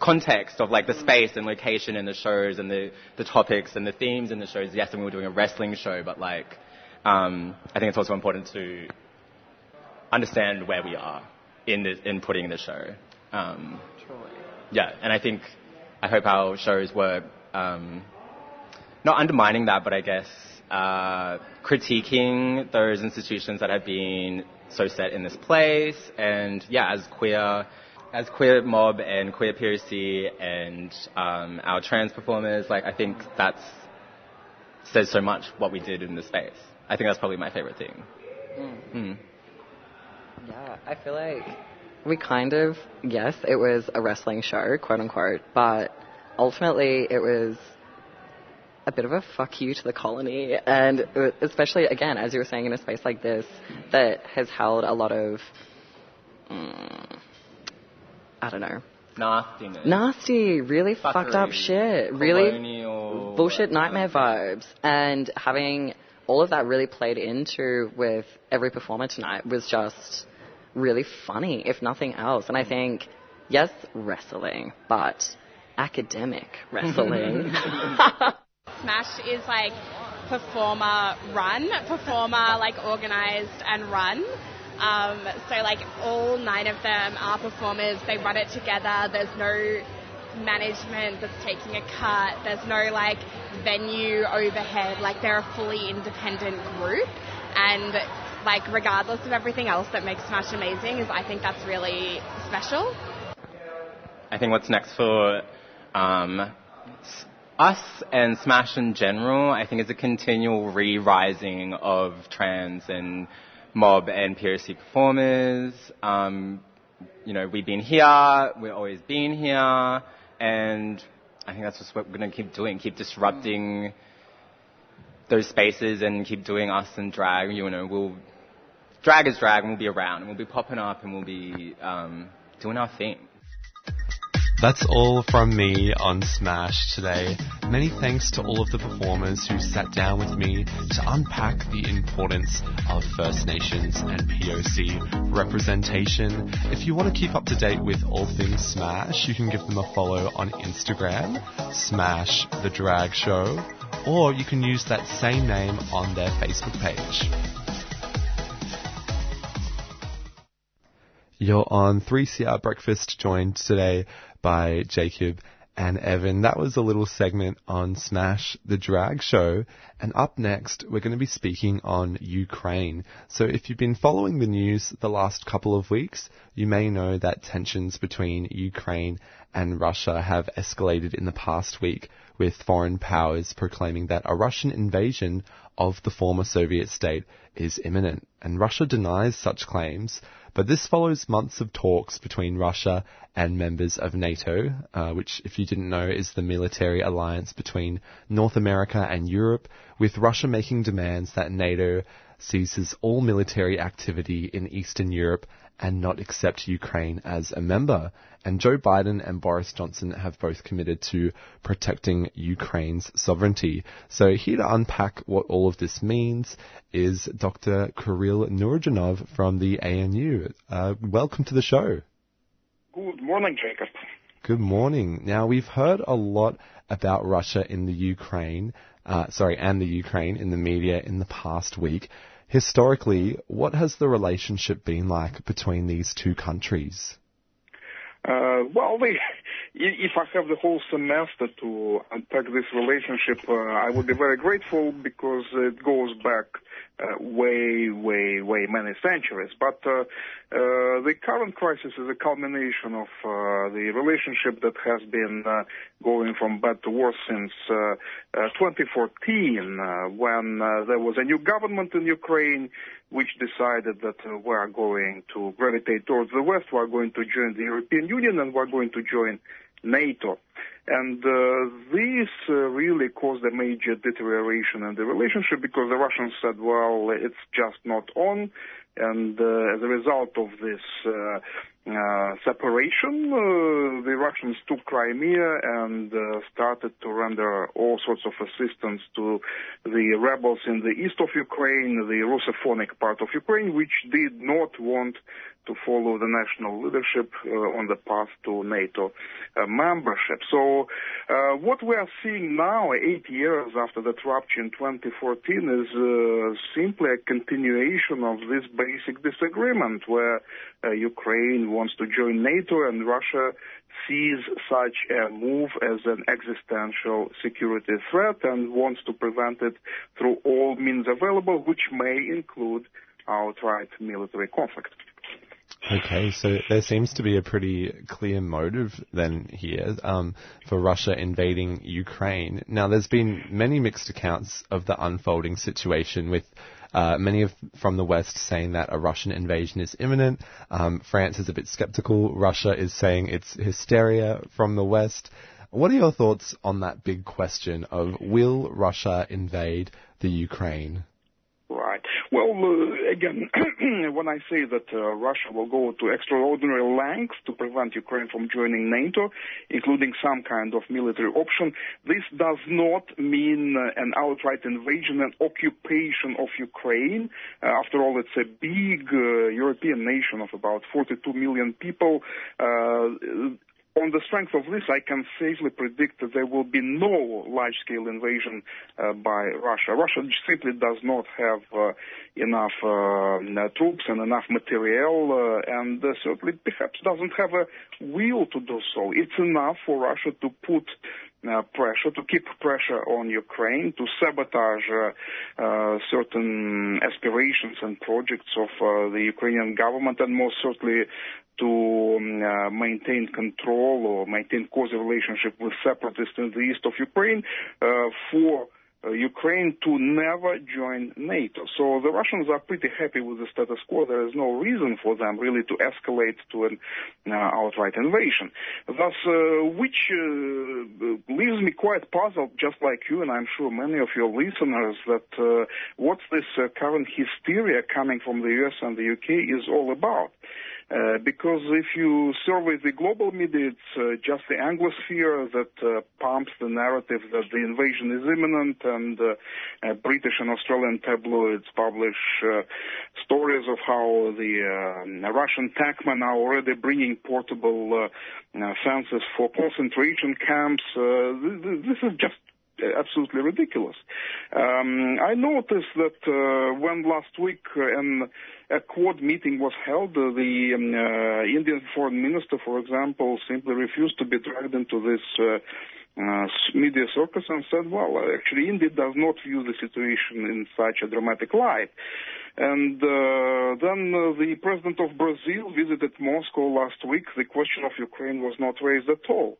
context of like the space and location and the shows and the the topics and the themes in the shows. Yes, and we were doing a wrestling show, but like, um, I think it's also important to understand where we are in the, in putting the show. Um, yeah, and I think I hope our shows were um, not undermining that, but I guess uh, critiquing those institutions that have been so set in this place. And yeah, as queer, as queer mob and queer POC and um, our trans performers, like I think that's says so much what we did in this space. I think that's probably my favorite thing. Mm. Yeah, I feel like we kind of, yes, it was a wrestling show, quote unquote, but ultimately it was a bit of a fuck you to the colony, and especially, again, as you were saying, in a space like this that has held a lot of, mm, I don't know, Nastiness. nasty, really fucked up shit, really bullshit nightmare vibes, and having all of that really played into with every performer tonight was just really funny, if nothing else. And I think, yes, wrestling, but academic (laughs) wrestling. (laughs) Smash is like performer run, performer like organized and run. Um, so like all nine of them are performers. They run it together. There's no management that's taking a cut. There's no like venue overhead. Like they're a fully independent group, and like regardless of everything else that makes Smash amazing, is I think that's really special. I think what's next for um, us and Smash in general, I think is a continual re-rising of trans and mob and POC performers. Um, you know, we've been here, we've always been here, and I think that's just what we're going to keep doing, keep disrupting those spaces and keep doing us and drag. You know, we'll drag is drag, and we'll be around, and we'll be popping up, and we'll be um, doing our thing. That's all from me on Smash today. Many thanks to all of the performers who sat down with me to unpack the importance of First Nations and POC representation. If you want to keep up to date with all things Smash, you can give them a follow on Instagram, Smash the Drag Show, or you can use that same name on their Facebook page. You're on 3CR Breakfast, joined today by Jacob and Evan. That was a little segment on Smash the Drag Show. And up next, we're going to be speaking on Ukraine. So if you've been following the news the last couple of weeks, you may know that tensions between Ukraine and Russia have escalated in the past week, with foreign powers proclaiming that a Russian invasion of the former Soviet state is imminent. And Russia denies such claims. But this follows months of talks between Russia and members of NATO, uh, which, if you didn't know, is the military alliance between North America and Europe, with Russia making demands that NATO ceases all military activity in Eastern Europe and not accept Ukraine as a member. And Joe Biden and Boris Johnson have both committed to protecting Ukraine's sovereignty. So here to unpack what all of this means is Dr. Kirill Nourzhanov from the ANU. Uh, welcome to the show. Good morning, Jacob. Good morning. Now we've heard a lot about Russia in the Ukraine, uh, sorry, and the Ukraine in the media in the past week. Historically, what has the relationship been like between these two countries? Uh, well, they, if I have the whole semester to unpack this relationship, uh, I would be very grateful because it goes back uh, way, way, way many centuries. But uh, uh, the current crisis is a culmination of uh, the relationship that has been uh, going from bad to worse since uh, uh, 2014, uh, when there was a new government in Ukraine which decided that we are going to gravitate towards the West, we are going to join the European Union, and we are going to join NATO. And uh, this uh, really caused a major deterioration in the relationship because the Russians said, well, it's just not on. And uh, as a result of this uh, separation, uh, the Russians took Crimea and uh, started to render all sorts of assistance to the rebels in the east of Ukraine, the Russophonic part of Ukraine, which did not want to follow the national leadership uh, on the path to NATO uh, membership. So uh, what we are seeing now, eight years after the rupture in 2014, is uh, simply a continuation of this basic disagreement where uh, Ukraine wants to join NATO and Russia sees such a move as an existential security threat and wants to prevent it through all means available, which may include outright military conflict. Okay, so there seems to be a pretty clear motive then here um, for Russia invading Ukraine. Now, there's been many mixed accounts of the unfolding situation, with uh, many of, from the West saying that a Russian invasion is imminent. Um, France is a bit skeptical. Russia is saying it's hysteria from the West. What are your thoughts on that big question of will Russia invade the Ukraine? Right. Well, uh, again, (clears throat) when I say that uh, Russia will go to extraordinary lengths to prevent Ukraine from joining NATO, including some kind of military option, this does not mean uh, an outright invasion and occupation of Ukraine. Uh, after all, it's a big uh, European nation of about 42 million people. Uh, on the strength of this, I can safely predict that there will be no large-scale invasion uh, by Russia. Russia simply does not have uh, enough uh, troops and enough material, uh, and uh, certainly perhaps doesn't have a will to do so. It's enough for Russia to put uh, pressure, to keep pressure on Ukraine, to sabotage uh, uh, certain aspirations and projects of uh, the Ukrainian government, and most certainly to um, uh, maintain control or maintain causal relationship with separatists in the east of Ukraine uh, for uh, Ukraine to never join NATO. So the Russians are pretty happy with the status quo. There is no reason for them really to escalate to an uh, outright invasion. Thus, uh, which uh, leaves me quite puzzled, just like you, and I'm sure many of your listeners, that uh, what's this uh, current hysteria coming from the US and the UK is all about. Uh, because if you survey the global media, it's uh, just the Anglosphere that uh, pumps the narrative that the invasion is imminent, and uh, uh, British and Australian tabloids publish uh, stories of how the uh, Russian tankmen are already bringing portable fences for concentration camps. Th- th- this is just absolutely ridiculous. Um, I noticed that uh, when last week uh, an, a Quad meeting was held, uh, the um, uh, Indian foreign minister, for example, simply refused to be dragged into this. Uh, uh, media circus and said, well, actually, India does not view the situation in such a dramatic light. And uh, then uh, the president of Brazil visited Moscow last week. The question of Ukraine was not raised at all.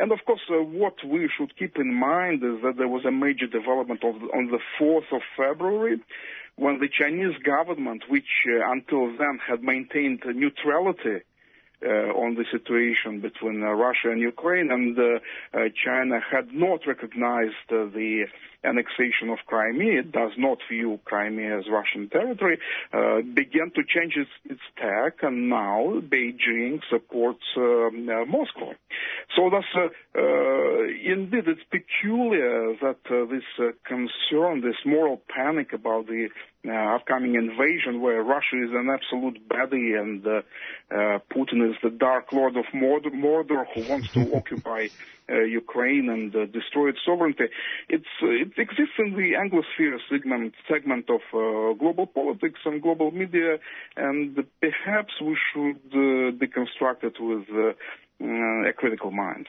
And of course, uh, what we should keep in mind is that there was a major development of, on the 4th of February when the Chinese government, which uh, until then had maintained neutrality on the situation between uh, Russia and Ukraine, and uh, uh, China had not recognized uh, the annexation of Crimea, it does not view Crimea as Russian territory, uh, began to change its, its tack, and now Beijing supports um, uh, Moscow. So uh, uh, indeed, it's peculiar that uh, this uh, concern, this moral panic about the uh, upcoming invasion, where Russia is an absolute baddie and uh, uh, Putin is the Dark Lord of Mordor, Mordor who wants to (laughs) occupy uh, Ukraine and uh, destroy its sovereignty. It's, uh, it exists in the Anglosphere segment, segment of uh, global politics and global media, and perhaps we should uh, deconstruct it with uh, uh, a critical mind.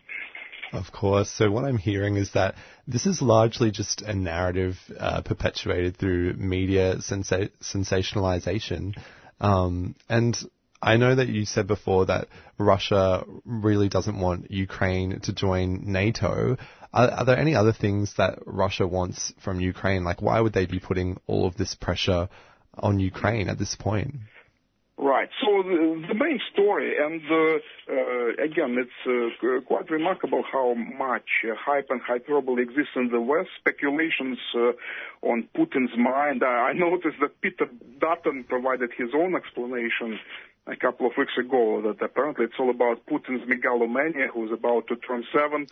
Of course. So what I'm hearing is that this is largely just a narrative uh, perpetuated through media sensa- sensationalization. Um, and I know that you said before that Russia really doesn't want Ukraine to join NATO. Are, are, there any other things that Russia wants from Ukraine? Like, why would they be putting all of this pressure on Ukraine at this point? Right. So the, main story, and uh, uh, again, it's uh, quite remarkable how much hype and hyperbole exists in the West. Speculations uh, on Putin's mind. I noticed that Peter Dutton provided his own explanation a couple of weeks ago that apparently it's all about Putin's megalomania, who's about to turn 70,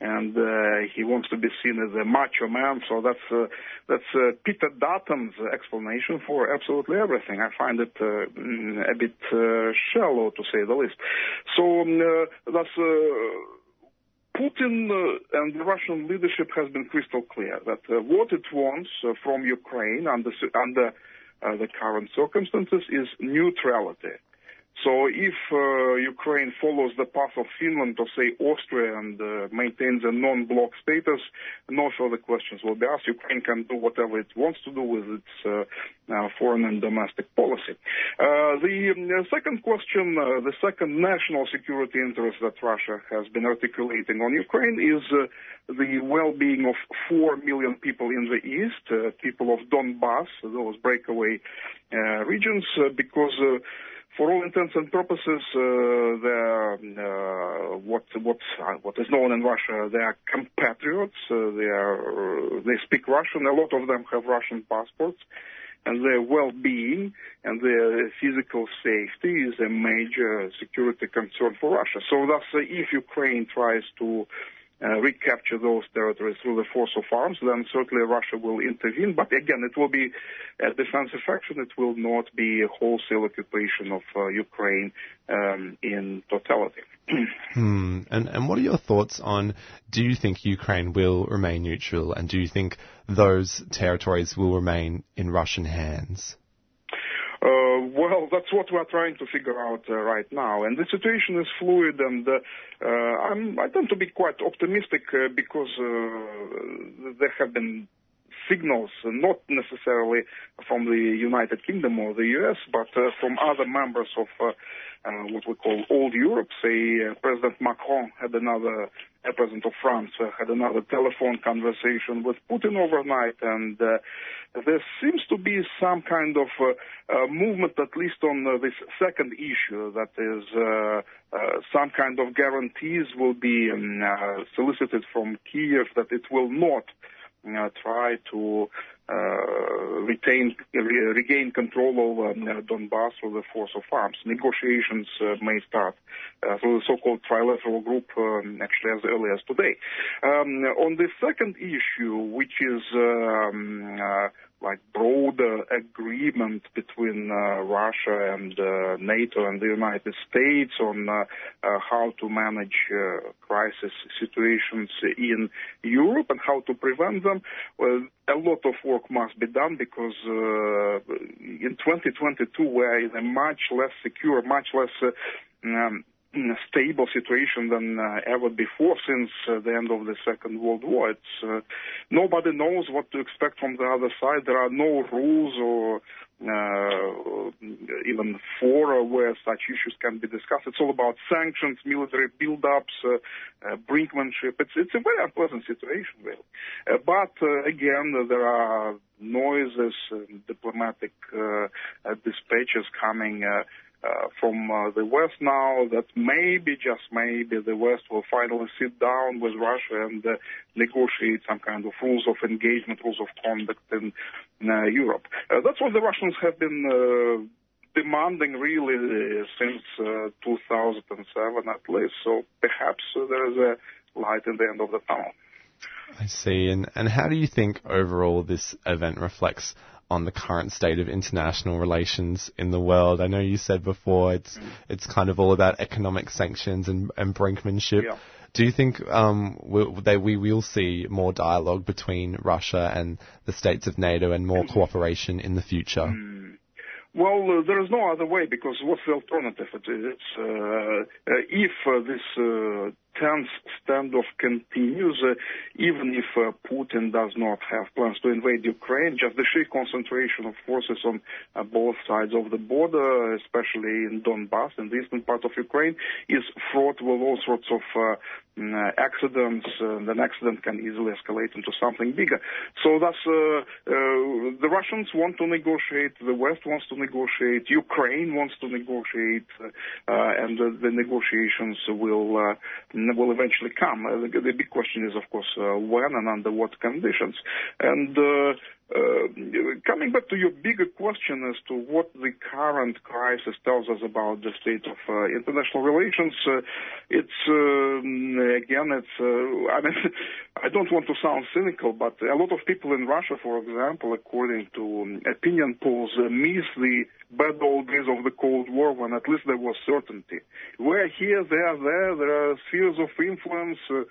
and uh, he wants to be seen as a macho man. So that's uh, that's uh, Peter Dutton's explanation for absolutely everything. I find it uh, a bit uh, shallow, to say the least. So um, uh, that's. Putin and the Russian leadership has been crystal clear that what it wants from Ukraine under under the current circumstances is neutrality. So if uh, Ukraine follows the path of Finland or say Austria and uh, maintains a non-bloc status, no further questions will be asked. Ukraine can do whatever it wants to do with its uh, uh foreign and domestic policy. Uh, the um, second question, uh, the second national security interest that Russia has been articulating on Ukraine is the well-being of four million people in the east, people of Donbass, those breakaway regions, because for all intents and purposes, uh, they're uh, what what what is known in Russia. They are compatriots. Uh, they are they speak Russian. A lot of them have Russian passports, and their well-being and their physical safety is a major security concern for Russia. So, thus, uh, if Ukraine tries to recapture those territories through the force of arms, then certainly Russia will intervene. But again, it will be a defensive action. It will not be a wholesale occupation of uh, Ukraine um, in totality. (clears throat) hmm. And and what are your thoughts on? Do you think Ukraine will remain neutral, and do you think those territories will remain in Russian hands? Uh, well, that's what we're trying to figure out uh, right now, and the situation is fluid. And uh, uh, I'm, I tend to be quite optimistic uh, because uh, there have been signals, not necessarily from the United Kingdom or the US, but from other members of what we call old Europe. Say, uh, President Macron had another, uh, President of France uh, had another telephone conversation with Putin overnight, and uh, there seems to be some kind of uh, uh, movement, at least on uh, this second issue, that is uh, uh, some kind of guarantees will be um, uh, solicited from Kiev that it will not uh, try to regain control over um, uh, Donbass through the force of arms. Negotiations uh, may start uh, through the so-called trilateral group, um, actually as early as today. Um, on the second issue, which is um, uh, like broader agreement between uh, Russia and uh, NATO and the United States on uh, uh, how to manage uh, crisis situations in Europe and how to prevent them. Well, a lot of work must be done because uh, in 2022 we're in a much less secure, much less um, stable situation than uh, ever before since uh, the end of the Second World War. It's, uh, nobody knows what to expect from the other side. There are no rules or uh, even fora where such issues can be discussed. It's all about sanctions, military build-ups, uh, uh, brinkmanship. It's it's a very unpleasant situation, really. But again, there are noises, diplomatic dispatches coming. Uh, from uh, the West now that maybe, just maybe, the West will finally sit down with Russia and uh, negotiate some kind of rules of engagement, rules of conduct in uh, Europe. Uh, that's what the Russians have been demanding really since uh, 2007 at least. So perhaps there is a light in the end of the tunnel. I see. And, and how do you think overall this event reflects on the current state of international relations in the world? I know you said before it's it's kind of all about economic sanctions and, and brinkmanship. Yeah. Do you think um, we, that we will see more dialogue between Russia and the states of NATO and more cooperation in the future? Well, uh, there is no other way because what's the alternative? It, it's uh, uh, if uh, this uh, tense standoff continues, even if uh, Putin does not have plans to invade Ukraine, just the sheer concentration of forces on uh, both sides of the border, especially in Donbass, in the eastern part of Ukraine, is fraught with all sorts of uh, accidents, and an accident can easily escalate into something bigger. So thus, uh, uh, the Russians want to negotiate, the West wants to negotiate, Ukraine wants to negotiate, uh, and uh, the negotiations will uh, will eventually come. Uh, the, big question is, of course, uh, when and under what conditions. And uh, uh, coming back to your bigger question as to what the current crisis tells us about the state of uh, international relations, uh, it's um, again. Uh, (laughs) I don't want to sound cynical, but a lot of people in Russia, for example, according to um, opinion polls, uh, miss the bad old days of the Cold War when at least there was certainty. We're here, there, there. There are spheres of influence uh,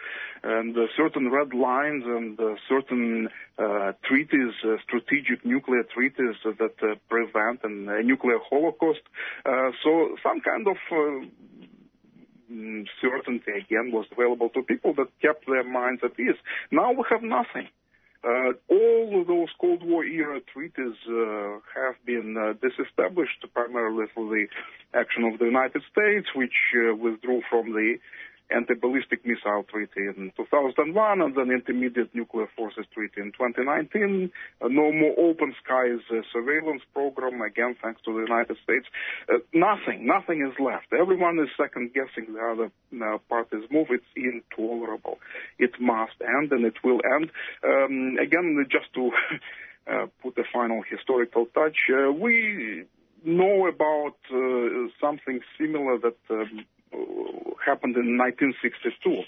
and uh, certain red lines and uh, certain uh, treaties, uh, strategic nuclear treaties that uh, prevent a nuclear holocaust. Uh, so some kind of uh, mm, certainty again was available to people that kept their minds at ease. Now we have nothing. Uh, all of those Cold War era treaties uh, have been uh, disestablished primarily through the action of the United States, which withdrew from the anti-ballistic missile treaty in 2001 and then intermediate nuclear forces treaty in 2019. Uh, no more open skies uh, surveillance program, again thanks to the United States. Uh, nothing, nothing is left. Everyone is second guessing the other uh, party's move. It's intolerable. It must end and it will end. Um, again, just to (laughs) uh, put a final historical touch, uh, we know about uh, something similar that um, happened in 1962.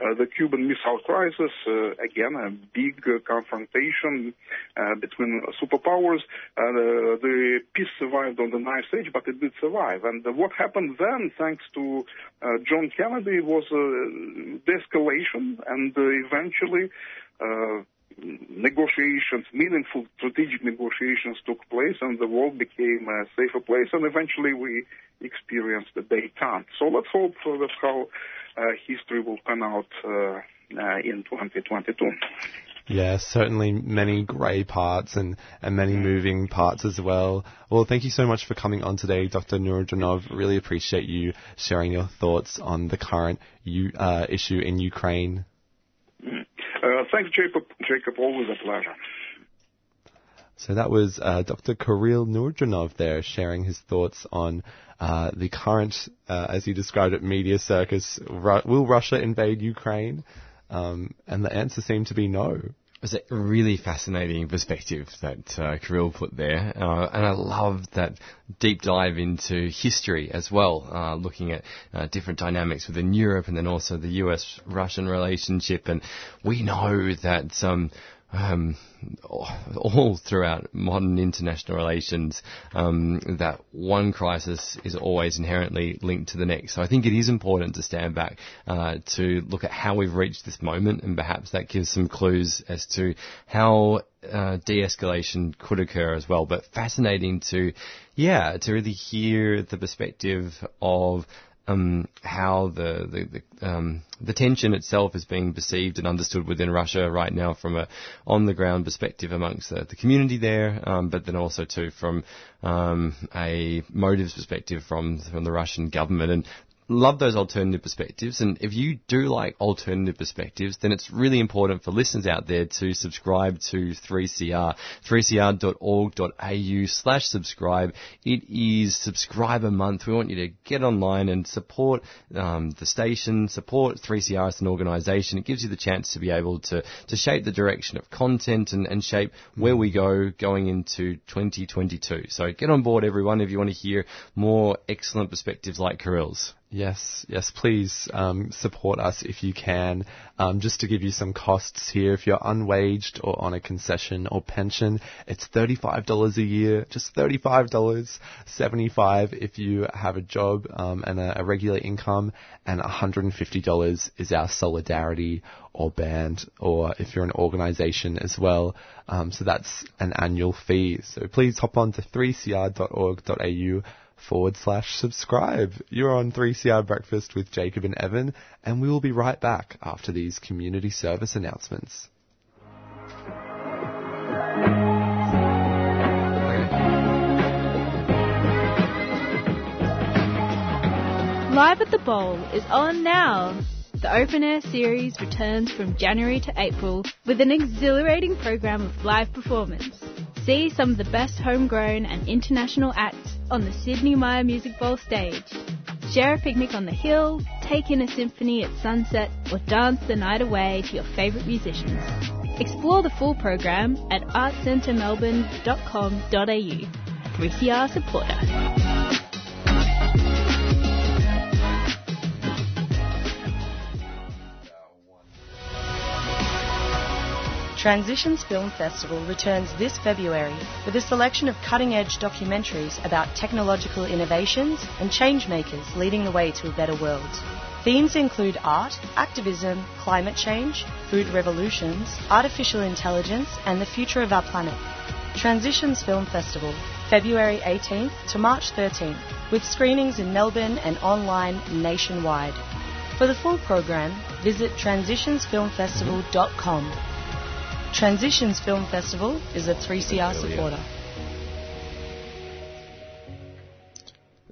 Uh, the Cuban Missile Crisis, uh, again, a big uh, confrontation uh, between superpowers. Uh, the peace survived on the knife edge, but it did survive. And what happened then, thanks to uh, John Kennedy, was uh, de-escalation and eventually negotiations, meaningful strategic negotiations took place, and the world became a safer place. And eventually, we experienced the détente. So let's hope that's how uh, history will pan out uh, uh, in 2022. Yeah, certainly many grey parts and, and many moving parts as well. Well, thank you so much for coming on today, Dr. Nourzhanov. Really appreciate you sharing your thoughts on the current U, uh, issue in Ukraine. Mm. Thanks, Jacob. Jacob, always a pleasure. So that was uh, Dr. Kirill Nourzhanov there sharing his thoughts on uh, the current, uh, as he described it, media circus. Ru- will Russia invade Ukraine? Um, and the answer seemed to be no. It's a really fascinating perspective that uh, Kirill put there, uh, and I love that deep dive into history as well, uh, looking at uh, different dynamics within Europe and then also the U.S.-Russian relationship. And we know that um, um, all throughout modern international relations, um, that one crisis is always inherently linked to the next. So I think it is important to stand back uh, to look at how we've reached this moment, and perhaps that gives some clues as to how uh, de-escalation could occur as well. But fascinating to, yeah, to really hear the perspective of um, how the the the, um, the, tension itself is being perceived and understood within Russia right now from a on the ground perspective amongst the, the community there, um, but then also too from um, a motives perspective from from the Russian government. And love those alternative perspectives. And if you do like alternative perspectives, then it's really important for listeners out there to subscribe to 3CR, 3cr.org.au slash subscribe. It is subscriber month. We want you to get online and support um, the station, support 3CR as an organisation. It gives you the chance to be able to, to shape the direction of content and, and shape where we go going into 2022. So get on board, everyone, if you want to hear more excellent perspectives like Kirill's. Yes, yes, please um, support us if you can. Um, just to give you some costs here, if you're unwaged or on a concession or pension, it's $35 a year, just $35, 75 if you have a job um, and a, a, regular income, and $150 is our solidarity or band, or if you're an organization as well. Um, so that's an annual fee. So please hop on to 3cr.org.au forward slash subscribe. You're on 3CR Breakfast with Jacob and Evan, and we will be right back after these community service announcements. Live at the Bowl is on now. The Open Air series returns from January to April with an exhilarating program of live performance. See some of the best homegrown and international acts on the Sydney Myer Music Bowl stage. Share a picnic on the hill, take in a symphony at sunset, or dance the night away to your favourite musicians. Explore the full program at artscentremelbourne.com.au. A 3CR supporter. Transitions Film Festival returns this February with a selection of cutting edge documentaries about technological innovations and change makers leading the way to a better world. Themes include art, activism, climate change, food revolutions, artificial intelligence, and the future of our planet. Transitions Film Festival, February 18th to March 13th, with screenings in Melbourne and online nationwide. For the full program, visit transitionsfilmfestival.com. Transitions Film Festival is a 3CR supporter.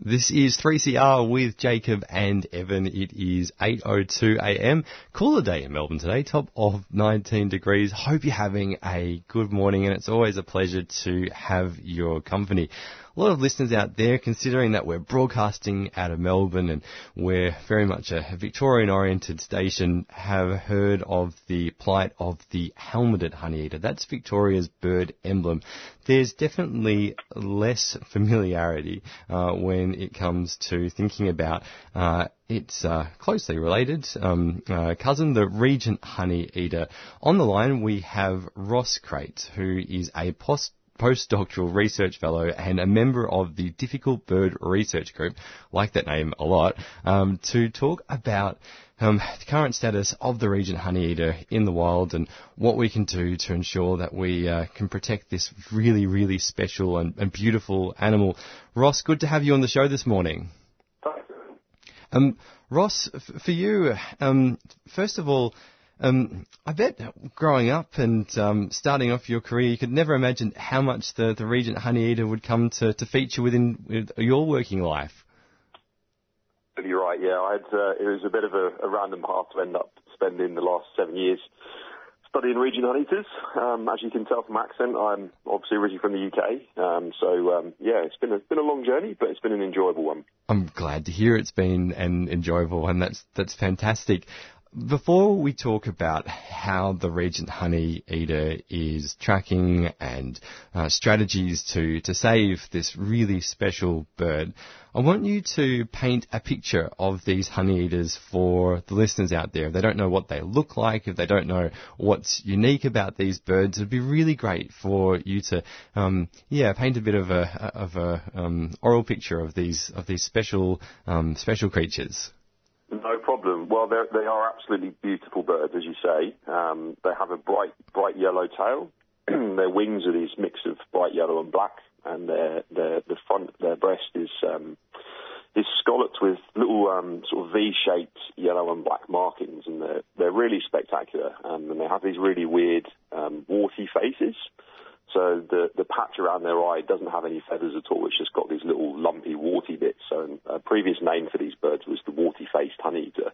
This is 3CR with Jacob and Evan. It is 8.02 a.m. Cooler day in Melbourne today, top of 19 degrees. Hope you're having a good morning and it's always a pleasure to have your company a lot of listeners out there, considering that we're broadcasting out of Melbourne and we're very much a Victorian oriented station, have heard of the plight of the helmeted honeyeater. That's Victoria's bird emblem. There's definitely less familiarity uh, when it comes to thinking about uh, its uh, closely related um, uh, cousin, the regent honey eater. On the line, we have Ross Crate, who is a post postdoctoral research fellow and a member of the Difficult Bird Research Group, like that name a lot, um, to talk about um, the current status of the Regent honeyeater in the wild and what we can do to ensure that we uh, can protect this really, really special and, and beautiful animal. Ross, good to have you on the show this morning. Um, Ross, f- for you, um, first of all, um, I bet growing up and um, starting off your career, you could never imagine how much the, the Regent Honeyeater would come to, to feature within with your working life. You're right. Yeah, I had. Uh, it was a bit of a, a random path to end up spending the last seven years studying Regent Honeyeaters. Um, as you can tell from my accent, I'm obviously originally from the UK. Um, so um, yeah, it's been a been a long journey, but it's been an enjoyable one. I'm glad to hear it's been an enjoyable one. That's that's fantastic. Before we talk about how the Regent Honey Eater is tracking and uh, strategies to, to save this really special bird, I want you to paint a picture of these honey eaters for the listeners out there. If they don't know what they look like, if they don't know what's unique about these birds, it'd be really great for you to, um, yeah, paint a bit of a of a um, oral picture of these of these special um, special creatures. No problem. Well, they are absolutely beautiful birds, as you say. Um, they have a bright, bright yellow tail. (clears throat) their wings are these mix of bright yellow and black, and their, their the front, their breast is um, is scalloped with little um, sort of V-shaped yellow and black markings, and they're they're really spectacular. Um, and they have these really weird um, warty faces. So the the patch around their eye doesn't have any feathers at all. It's just got these little lumpy warty bits. So a previous name for these birds was the warty-faced honeyeater.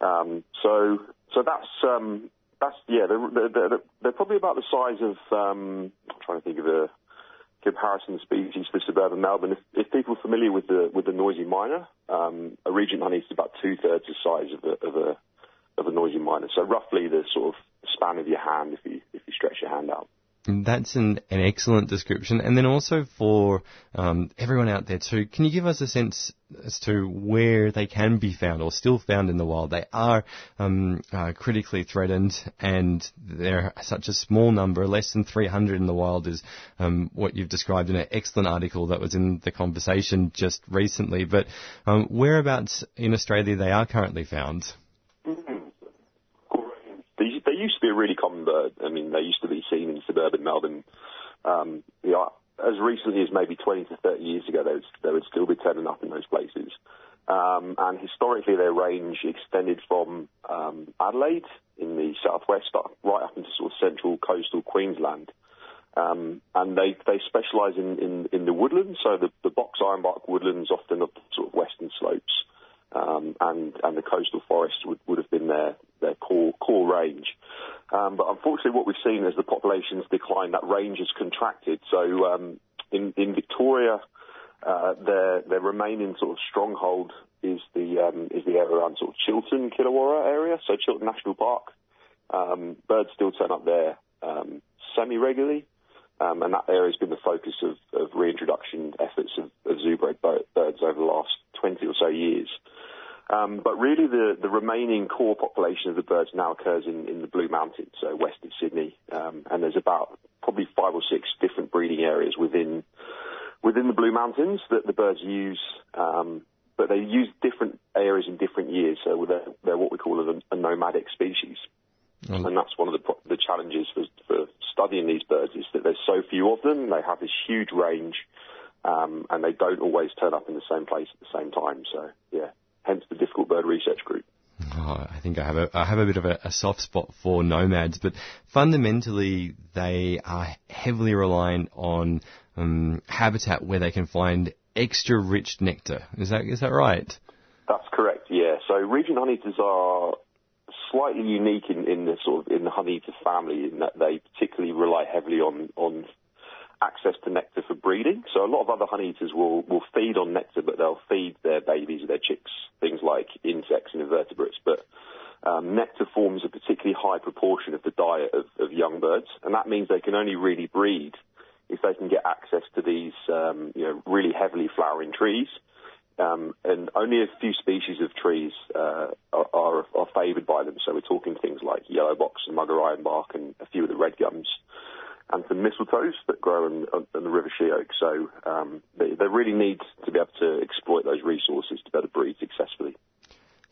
Um, so so that's um, that's yeah. They're, they're, they're probably about the size of um, I'm trying to think of a comparison species for suburban Melbourne. If, if people are familiar with the with the noisy miner, um, a regent honey is about two thirds the size of a, of a of a noisy miner. So roughly the sort of span of your hand if you if you stretch your hand out. That's an, an excellent description. And then also for um, everyone out there too, can you give us a sense as to where they can be found or still found in the wild? They are um, uh, critically threatened and they're such a small number, less than 300 in the wild is um, what you've described in an excellent article that was in the conversation just recently. But um, whereabouts in Australia they are currently found? They, they used to be a really common bird. I mean, they used to be seen in suburban Melbourne. Um, yeah, as recently as maybe 20 to 30 years ago, they would, they would still be turning up in those places. Um, and historically, their range extended from um, Adelaide in the southwest right up into sort of central coastal Queensland. Um, and they, they specialise in, in, in the woodlands, so the, the box ironbark woodlands, often up sort of western slopes um, and and the coastal forests would, would have been their their core core range. Um, but unfortunately, what we've seen as the population's declined, that range has contracted. So um, in in Victoria, uh, their their remaining sort of stronghold is the um, is the area around sort of Chiltern, Killara area. So Chiltern National Park. Um, birds still turn up there um, semi regularly. Um, and that area has been the focus of, of reintroduction efforts of, of zoo-bred birds over the last 20 or so years. Um, but really, the, the remaining core population of the birds now occurs in, in the Blue Mountains, so west of Sydney, um, and there's about probably five or six different breeding areas within within the Blue Mountains that the birds use. Um, but they use different areas in different years, so they're, they're what we call a, a nomadic species. Mm. And that's one of the, the challenges for, for studying these birds is that there's so few of them. They have this huge range, um, and they don't always turn up in the same place at the same time. So yeah, hence the difficult bird research group. Oh, I think I have a I have a bit of a, a, soft spot for nomads, but fundamentally they are heavily reliant on um, habitat where they can find extra rich nectar. Is that is that right? That's correct. Yeah. So regent honeyeaters are slightly unique in, in the sort of in the honeyeater family in that they particularly rely heavily on on access to nectar for breeding. So a lot of other honeyeaters will, will feed on nectar, but they'll feed their babies, or their chicks, things like insects and invertebrates. But um, nectar forms a particularly high proportion of the diet of, of, young birds, and that means they can only really breed if they can get access to these, um, you know, really heavily flowering trees. Um, and only a few species of trees uh, are, are, are favoured by them. So we're talking things like yellow box and mugga ironbark and a few of the red gums and some mistletoes that grow in, in the river sheoak. So um, they, they really need to be able to exploit those resources to better breed successfully.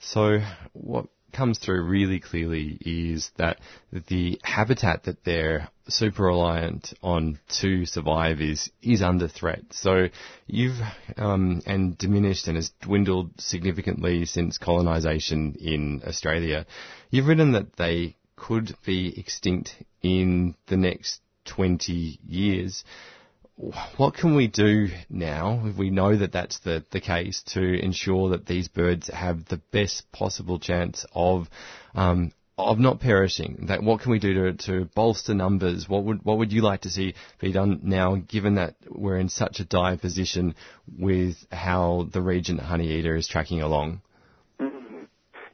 So what comes through really clearly is that the habitat that they're super reliant on to survive is is under threat. So you've um, and diminished and has dwindled significantly since colonisation in Australia. You've written that they could be extinct in the next 20 years what can we do now if we know that that's the, the case to ensure that these birds have the best possible chance of um, of not perishing? That what can we do to, to bolster numbers? What would what would you like to see be done now, given that we're in such a dire position with how the regent honeyeater is tracking along?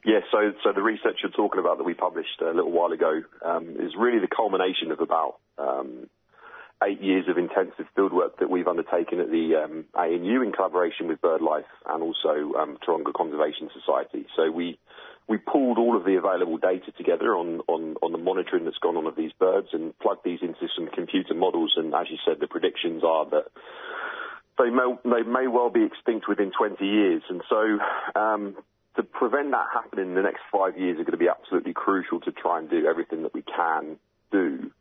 Yeah, so so the research you're talking about that we published a little while ago um, is really the culmination of about um, eight years of intensive fieldwork that we've undertaken at the um, ANU in collaboration with BirdLife and also um, Taronga Conservation Society. So we we pulled all of the available data together on, on, on the monitoring that's gone on of these birds and plugged these into some computer models. And as you said, the predictions are that they may, they may well be extinct within 20 years. And so um, to prevent that happening, in the next five years are going to be absolutely crucial to try and do everything that we can do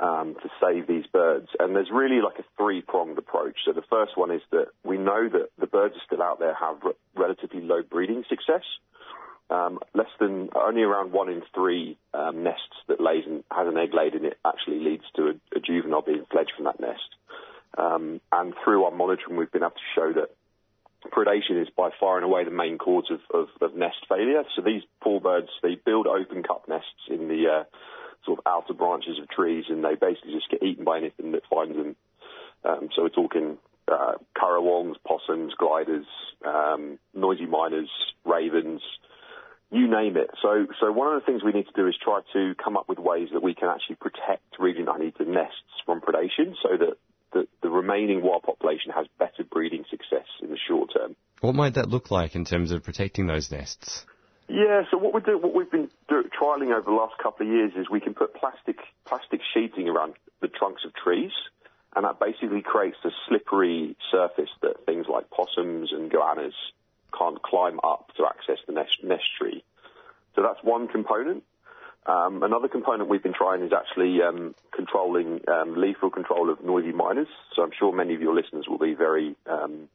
um, to save these birds. And there's really like a three-pronged approach. So the first one is that we know that the birds are still out there have re- relatively low breeding success. Um, less than only around one in three um, nests that lays and has an egg laid in it actually leads to a, a juvenile being fledged from that nest. Um, and through our monitoring, we've been able to show that predation is by far and away the main cause of, of, of nest failure. So these poor birds, they build open cup nests in the uh, sort of outer branches of trees, and they basically just get eaten by anything that finds them. Um, so we're talking uh, currawongs, possums, gliders, um, noisy miners, ravens, you name it. So, so one of the things we need to do is try to come up with ways that we can actually protect regent honeyeater nests from predation, so that the, the remaining wild population has better breeding success in the short term. What might that look like in terms of protecting those nests? Yeah, so what we do, what we've been do, trialing over the last couple of years is we can put plastic plastic sheeting around the trunks of trees, and that basically creates a slippery surface that things like possums and goannas can't climb up to access the nest, nest tree. So that's one component. Um, another component we've been trying is actually um, controlling um, lethal control of noisy miners. So I'm sure many of your listeners will be very um,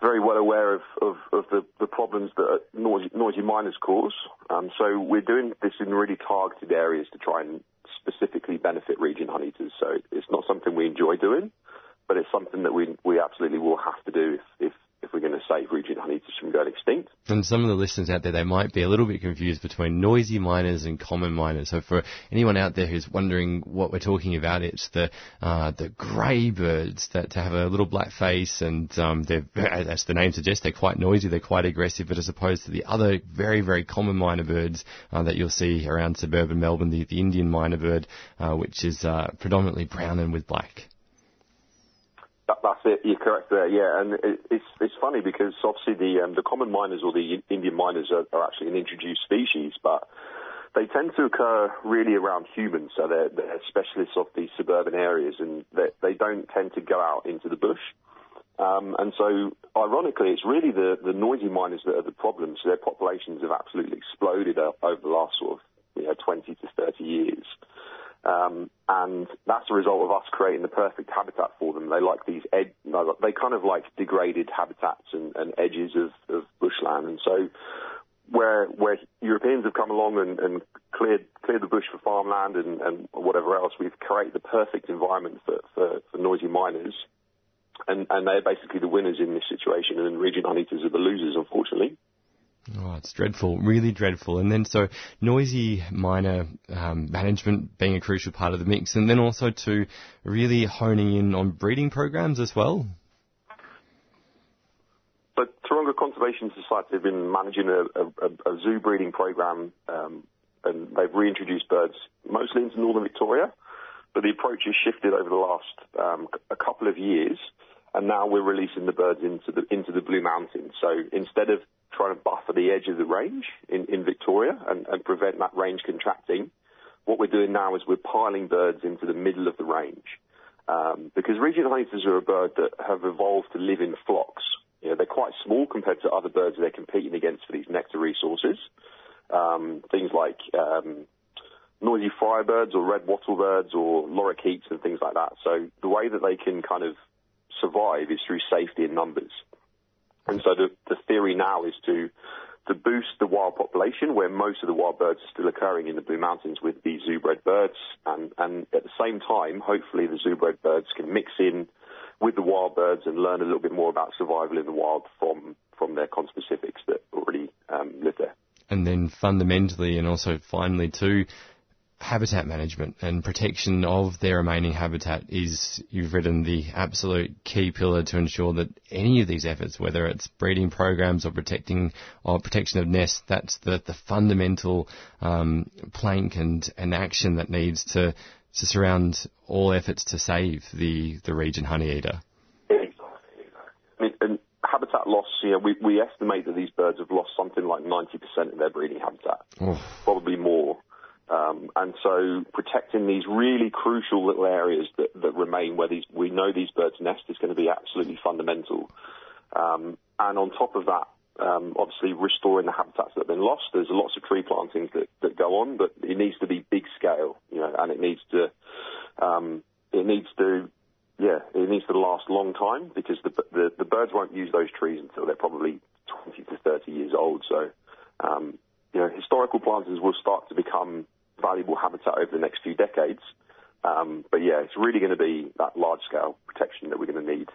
very well aware of, of, of the, the, problems that noisy, noisy miners cause. Um, so we're doing this in really targeted areas to try and specifically benefit regent honeyeaters. So it's not something we enjoy doing, but it's something that we we absolutely will have to do if, if if we're going to save regent honeyeaters from going extinct. And some of the listeners out there, they might be a little bit confused between noisy miners and common mynas. So for anyone out there who's wondering what we're talking about, it's the uh, the grey birds that have a little black face and um, they're, (laughs) as the name suggests, they're quite noisy, they're quite aggressive, but as opposed to the other very, very common myna birds uh, that you'll see around suburban Melbourne, the, the Indian myna bird, uh, which is uh, predominantly brown and with black. That, that's it. You're correct there. Yeah, and it, it's it's funny because obviously the um, the common mynas or the Indian mynas are, are actually an introduced species, but they tend to occur really around humans. So they're, they're specialists of these suburban areas, and they, they don't tend to go out into the bush. Um, and so, ironically, it's really the, the noisy miners that are the problem. So their populations have absolutely exploded over the last sort of you know 20 to 30 years. Um, and that's a result of us creating the perfect habitat for them. They like these ed- they kind of like degraded habitats and, and edges of, of bushland. And so where where Europeans have come along and, and cleared cleared the bush for farmland and, and whatever else, we've created the perfect environment for, for, for noisy miners. And, and they're basically the winners in this situation, and regent honeyeaters are the losers, unfortunately. Oh, it's dreadful, really dreadful. And then so noisy miner um, management being a crucial part of the mix, and then also to really honing in on breeding programs as well. But Taronga Conservation Society have been managing a, a, a zoo breeding program, um, and they've reintroduced birds mostly into northern Victoria. But the approach has shifted over the last um, a couple of years, and now we're releasing the birds into the into the Blue Mountains. So instead of trying to buffer the edge of the range in, in Victoria and, and prevent that range contracting. What we're doing now is we're piling birds into the middle of the range. Um, because regent honeyeaters are a bird that have evolved to live in flocks you know, they're quite small compared to other birds they're competing against for these nectar resources. Um, things like um, noisy friarbirds or red wattlebirds or lorikeets and things like that. So the way that they can kind of survive is through safety in numbers. And so the, the theory now is to to boost the wild population where most of the wild birds are still occurring in the Blue Mountains with these zoo-bred birds. And, and at the same time, hopefully the zoo-bred birds can mix in with the wild birds and learn a little bit more about survival in the wild from, from their conspecifics that already um, live there. And then fundamentally and also finally too, habitat management and protection of their remaining habitat is, you've written, the absolute key pillar to ensure that any of these efforts, whether it's breeding programs or protecting or protection of nests, that's the, the fundamental um, plank and, and action that needs to, to surround all efforts to save the, the regent honeyeater. Exactly. I mean, and habitat loss, you know, we, we estimate that these birds have lost something like 90% of their breeding habitat, Oof. probably more. Um, and so protecting these really crucial little areas that, that remain where these, we know these birds nest is going to be absolutely fundamental. Um, and on top of that, um, obviously restoring the habitats that have been lost. There's lots of tree plantings that, that go on, but it needs to be big scale, you know, and it needs to, um, it needs to, yeah, it needs to last a long time because the, the, the birds won't use those trees until they're probably 20 to 30 years old. So, um, you know, historical plantings will start to become valuable habitat over the next few decades. Um, but yeah, it's really going to be that large scale protection that we're going to need.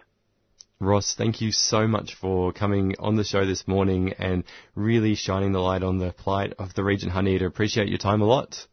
Ross, thank you so much for coming on the show this morning and really shining the light on the plight of the regent honeyeater. Appreciate your time a lot.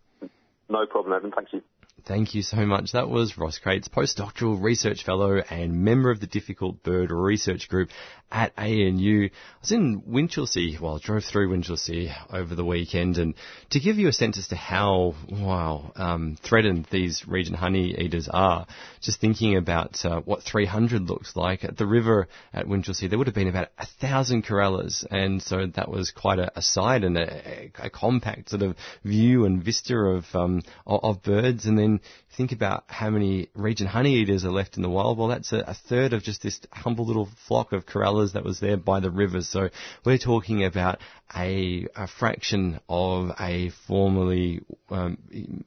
No problem, Evan. Thank you. Thank you so much. That was Ross Crates, postdoctoral research fellow and member of the Difficult Bird Research Group at ANU. I was in Winchelsea, well, I drove through Winchelsea over the weekend, and to give you a sense as to how, wow, um, threatened these regent honey eaters are, just thinking about uh, what 300 looks like at the river at Winchelsea, there would have been about a thousand corellas, and so that was quite a, a sight and a, a, compact sort of view and vista of um, of, of birds, and then think about how many regent honey eaters are left in the wild. Well, that's a, a third of just this humble little flock of corellas that was there by the river. So we're talking about a, a fraction of a formerly um,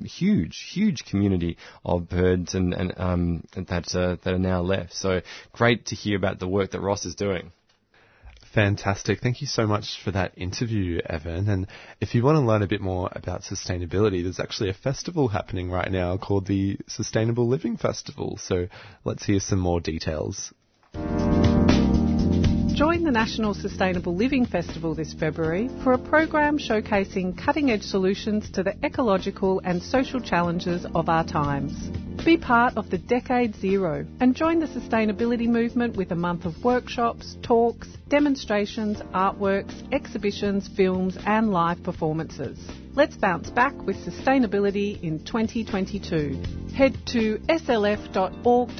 huge, huge community of birds and, and um, that uh, that are now left. So great to hear about the work that Ross is doing. Fantastic. Thank you so much for that interview, Evan. And if you want to learn a bit more about sustainability, there's actually a festival happening right now called the Sustainable Living Festival. So let's hear some more details. Join the National Sustainable Living Festival this February for a program showcasing cutting edge solutions to the ecological and social challenges of our times. Be part of the Decade Zero and join the sustainability movement with a month of workshops, talks, demonstrations, artworks, exhibitions, films, and live performances. Let's bounce back with sustainability in 2022. Head to slf.org.au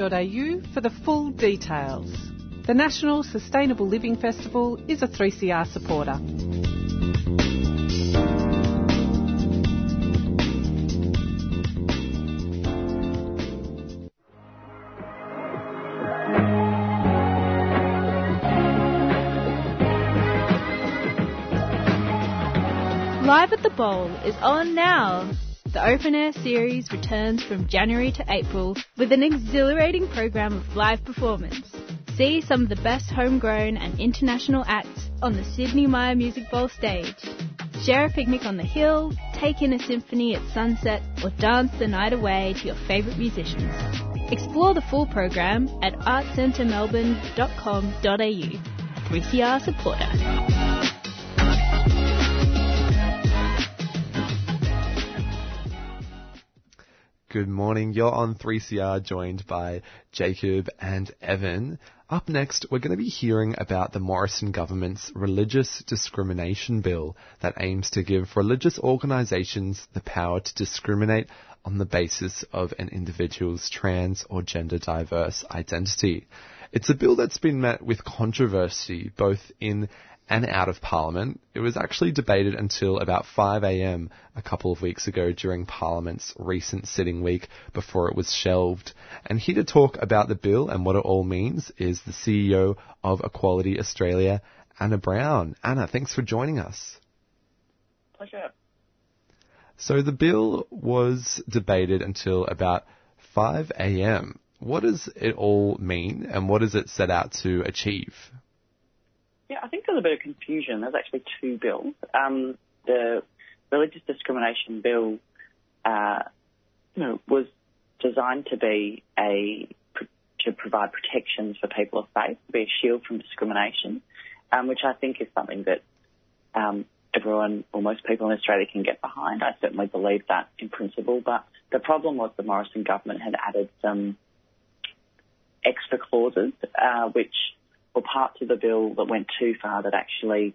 for the full details. The National Sustainable Living Festival is a 3CR supporter. Live at the Bowl is on now. The Open Air series returns from January to April with an exhilarating program of live performance. See some of the best homegrown and international acts on the Sydney Myer Music Bowl stage. Share a picnic on the hill, take in a symphony at sunset, or dance the night away to your favourite musicians. Explore the full program at artscentremelbourne.com.au. 3CR supporter. Good morning. You're on 3CR joined by Jacob and Evan. Up next, we're going to be hearing about the Morrison government's religious discrimination bill that aims to give religious organisations the power to discriminate on the basis of an individual's trans or gender diverse identity. It's a bill that's been met with controversy both in and out of Parliament. It was actually debated until about 5am a couple of weeks ago during Parliament's recent sitting week before it was shelved. And here to talk about the bill and what it all means is the CEO of Equality Australia, Anna Brown. Anna, thanks for joining us. Pleasure. So the bill was debated until about 5 a.m. What does it all mean and what does it set out to achieve? Yeah, I think there's a bit of confusion. There's actually two bills. Um, the religious discrimination bill, uh, you know, was designed to be a to provide protections for people of faith, to be a shield from discrimination, um, which I think is something that um, everyone or most people in Australia can get behind. I certainly believe that in principle. But the problem was the Morrison government had added some extra clauses, uh, which were parts of the bill that went too far that actually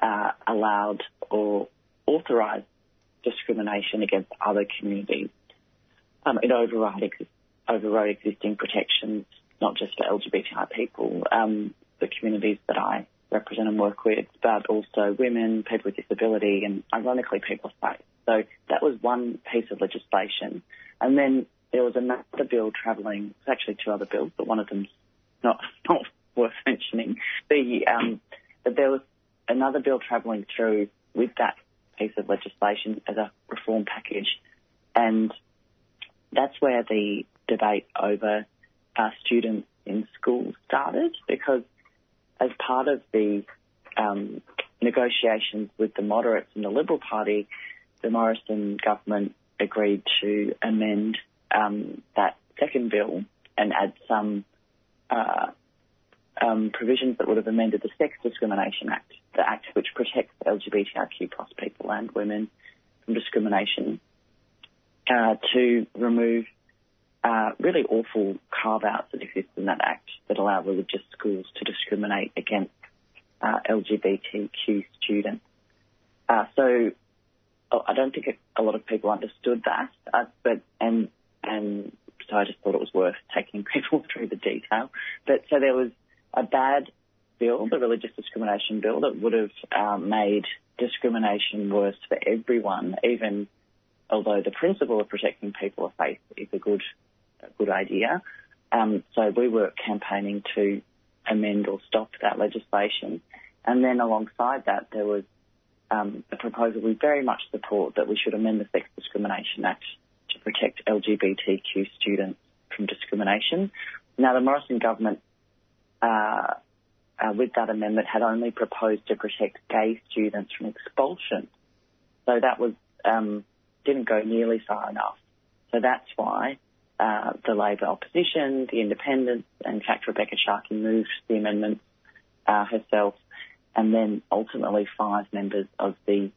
uh, allowed or authorised discrimination against other communities. Um, it overrode, overrode existing protections, not just for LGBTI people, um, the communities that I represent and work with, but also women, people with disability, and ironically, people of faith. So that was one piece of legislation. And then there was another bill travelling, it's actually two other bills, but one of them's not, (laughs) not worth (laughs) mentioning. The, um, but there was another bill travelling through with that piece of legislation as a reform package. And that's where the debate over uh, students in schools started because as part of the um, negotiations with the moderates and the Liberal Party, the Morrison government agreed to amend um, that second bill and add some uh, um, provisions that would have amended the Sex Discrimination Act, the act which protects LGBTIQ plus people and women from discrimination, uh, to remove uh, really awful carve-outs that exist in that act that allow religious schools to discriminate against uh, LGBTQ students. Uh, so oh, I don't think a lot of people understood that, uh, but and and so I just thought it was worth taking (laughs) people through the detail. But so there was a bad bill, the religious discrimination bill, that would have um, made discrimination worse for everyone, even although the principle of protecting people of faith is a good a good idea. Um, so we were campaigning to amend or stop that legislation. And then alongside that, there was um, a proposal we very much support that we should amend the Sex Discrimination Act to protect LGBTQ students from discrimination. Now, the Morrison government, with that amendment, had only proposed to protect gay students from expulsion. So that was um, didn't go nearly far enough. So that's why uh, the Labor opposition, the independents, in fact, Rebekha Sharkie moved the amendment uh, herself, and then ultimately five members of the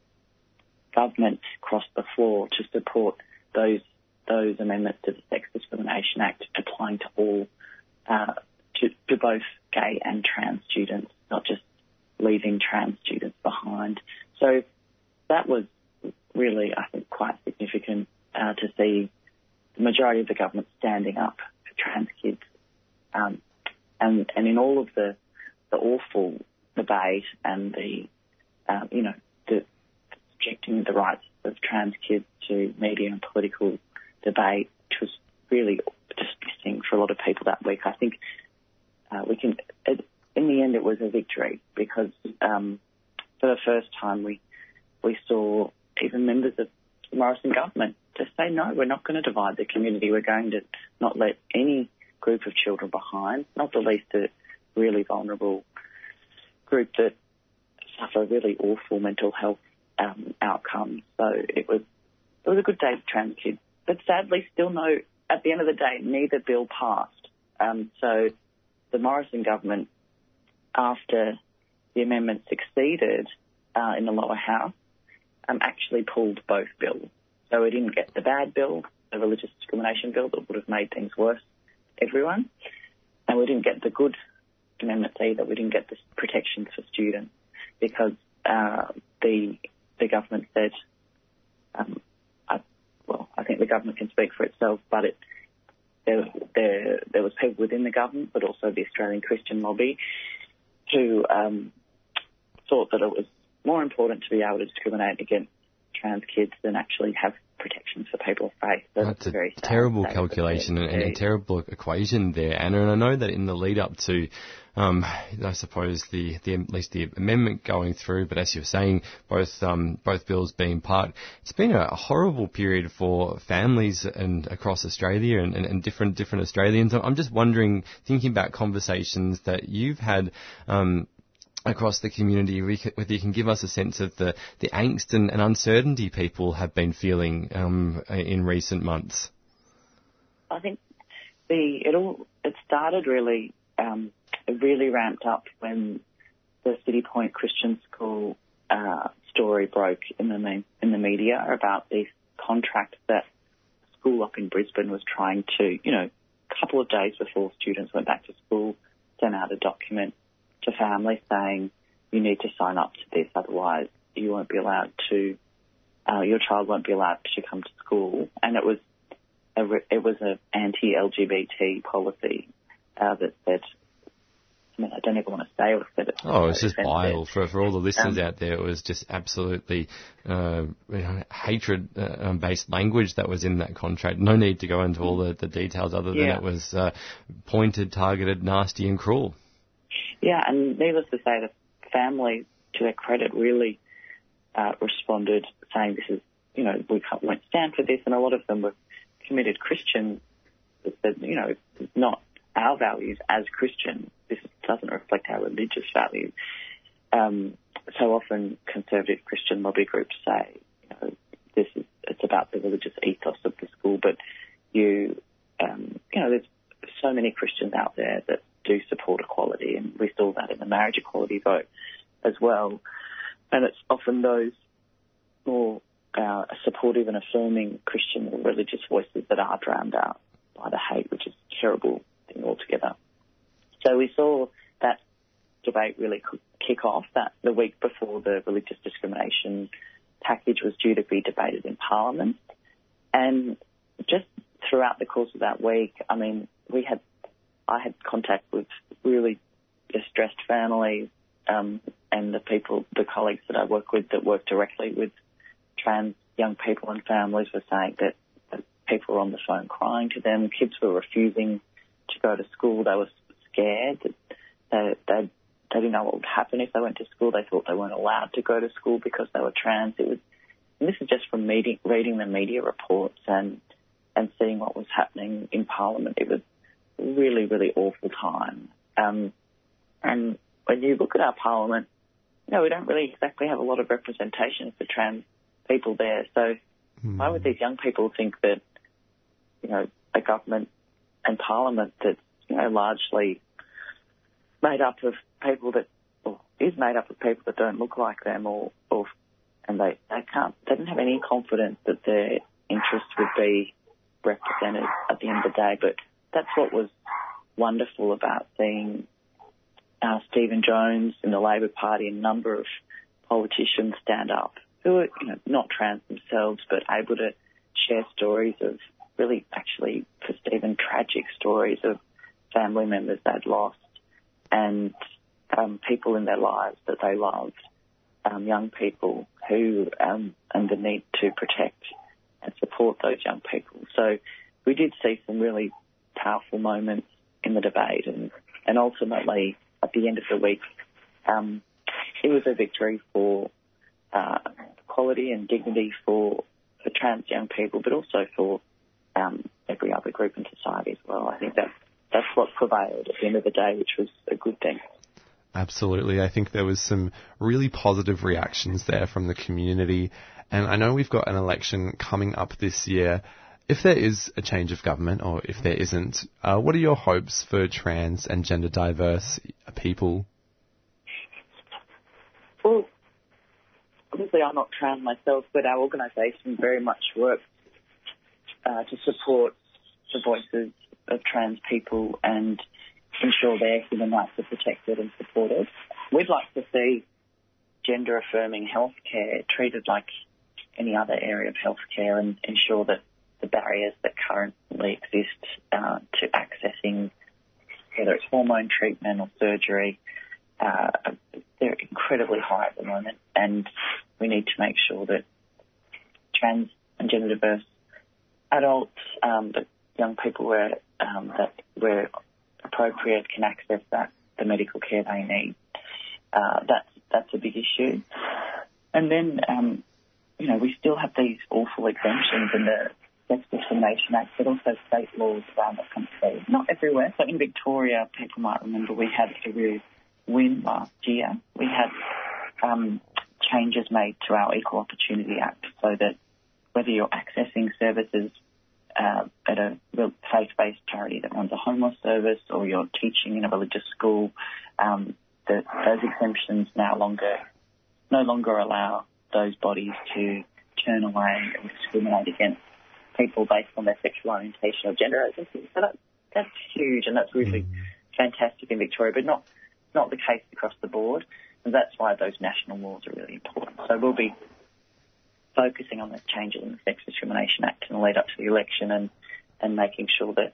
government crossed the floor to support those those amendments to the Sex Discrimination Act applying to all uh, to, to both gay and trans students, not just leaving trans students behind. So that was really, I think, quite significant uh, to see the majority of the government standing up for trans kids. Um, and, and in all of the, the awful debate and the, uh, you know, the subjecting the rights of trans kids to media and political debate, which was really distressing for a lot of people that week. I think uh, we can, it, in the end, it was a victory because um, for the first time we we saw even members of the Morrison government to say, no, we're not going to divide the community. We're going to not let any group of children behind, not the least a really vulnerable group that suffer really awful mental health um, outcomes. So it was it was a good day for trans kids, but sadly, still no. At the end of the day, neither bill passed. Um, so the Morrison government, after the amendment succeeded uh, in the lower house, um, actually pulled both bills. So we didn't get the bad bill, the religious discrimination bill that would have made things worse for everyone. And we didn't get the good amendments either. We didn't get the protections for students because uh, the the government said, um, I, well, I think the government can speak for itself, but it there, there was people within the government, but also the Australian Christian lobby, who um, thought that it was more important to be able to discriminate against trans kids than actually have protections for people of faith. So That's it's a very terrible calculation and, and a terrible equation there, Anna. And I know that in the lead up to, um, I suppose the, the at least the amendment going through, but as you're saying, both um, both bills being part, it's been a horrible period for families and across Australia and, and, and different different Australians. I'm just wondering, thinking about conversations that you've had. Um, across the community, whether you can give us a sense of the, the angst and, and uncertainty people have been feeling um, in recent months. I think the it all it started really um, it really ramped up when the Citipointe Christian School uh, story broke in the in the media about this contract that school up in Brisbane was trying to you know a couple of days before students went back to school sent out a document to families saying you need to sign up to this otherwise you won't be allowed to uh, your child won't be allowed to come to school and it was a, it was an anti-LGBT policy uh, that said, I mean, I don't even want to say what it. Oh, it's just vile for for all the listeners Um, out there. It was just absolutely uh, you know, hatred uh, um, based language that was in that contract. No need to go into all the, the details other than Yeah. it was uh, pointed, targeted, nasty, and cruel. Yeah, and needless to say, the family, to their credit, really uh, responded saying this is, you know, we can't, won't stand for this, and a lot of them were committed Christians that said, you know, it's not our values as Christians. This doesn't reflect our religious values. Um, so often conservative Christian lobby groups say, you know, this is it's about the religious ethos of the school, but you, um, you know, there's so many Christians out there that do support equality, and we saw that in the marriage equality vote as well. And it's often those more uh, supportive and affirming Christian or religious voices that are drowned out by the hate, which is a terrible thing altogether. So we saw that debate really kick off that the week before the religious discrimination package was due to be debated in Parliament. And just throughout the course of that week, I mean, we had, I had contact with really distressed families, um, and the people, the colleagues that I work with that work directly with trans young people and families were saying that, that people were on the phone crying to them. Kids were refusing to go to school. They were scared. They, they, they didn't know what would happen if they went to school. They thought they weren't allowed to go to school because they were trans. It was, and this is just from reading the media reports and, and seeing what was happening in Parliament. It was really, really awful time. Um, and when you look at our Parliament, you know, we don't really exactly have a lot of representation for trans people there. So why would these young people think that, you know, a government and Parliament that's, you know, largely made up of people that, or is made up of people that don't look like them or, or and they, they can't, they don't have any confidence that their interests would be represented at the end of the day. But that's what was wonderful about seeing uh, Stephen Jones in the Labor Party a number of politicians stand up who are you know, not trans themselves but able to share stories of really actually for Stephen tragic stories of family members they'd lost and um, people in their lives that they loved, um, young people who um, and the need to protect and support those young people. So we did see some really powerful moments in the debate and, and ultimately at the end of the week um, it was a victory for uh, equality and dignity for, for trans young people, but also for um, every other group in society as well. I think that that's what prevailed at the end of the day, which was a good thing. Absolutely. I think there was some really positive reactions there from the community. And I know we've got an election coming up this year. If there is a change of government, or if there isn't, uh, what are your hopes for trans and gender diverse people? Well, obviously I'm not trans myself, but our organisation very much works uh, to support the voices of trans people and ensure their human rights are protected and supported. We'd like to see gender affirming healthcare treated like any other area of healthcare and ensure that the barriers that currently exist uh, to accessing whether it's hormone treatment or surgery, uh, they're incredibly high at the moment, and we need to make sure that trans and gender diverse adults, um, that young people where um, that where appropriate can access that the medical care they need. Uh, that's that's a big issue. And then, um, you know, we still have these awful exemptions in the Discrimination Act, but also state laws around the country. Not everywhere. So in Victoria, people might remember we had a real win last year. We had um, changes made to our Equal Opportunity Act so that whether you're accessing services uh, at a real faith-based charity that runs a homeless service or you're teaching in a religious school, um, that those exemptions now longer no longer allow those bodies to turn away and discriminate against people based on their sexual orientation or gender identity. So that, that's huge and that's really fantastic in Victoria, but not not the case across the board. And that's why those national laws are really important. So we'll be focusing on the changes in the Sex Discrimination Act in the lead up to the election and, and making sure that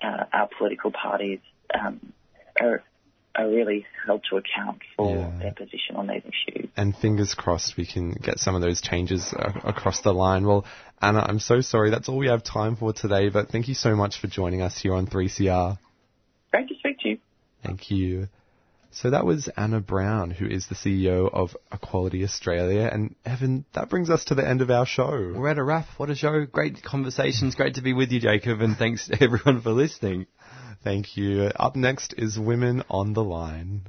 uh, our political parties um, are, are really held to account for Yeah. their position on these issues. And fingers crossed we can get some of those changes uh, across the line. Well, Anna, I'm so sorry. That's all we have time for today, but thank you so much for joining us here on 3CR. Great to speak to you. Thank you. So that was Anna Brown, who is the CEO of Equality Australia. And Evan, that brings us to the end of our show. We're at a wrap. What a show. Great conversations. Great to be with you, Jacob. And thanks to everyone for listening. Thank you. Up next is Women on the Line.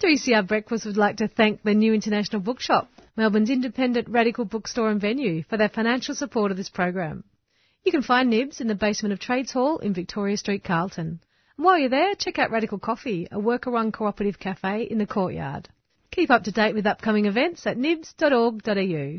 3CR Breakfast would like to thank the New International Bookshop, Melbourne's independent radical bookstore and venue, for their financial support of this program. You can find Nibs in the basement of Trades Hall in Victoria Street, Carlton. And while you're there, check out Radical Coffee, a worker-run cooperative cafe in the courtyard. Keep up to date with upcoming events at nibs.org.au.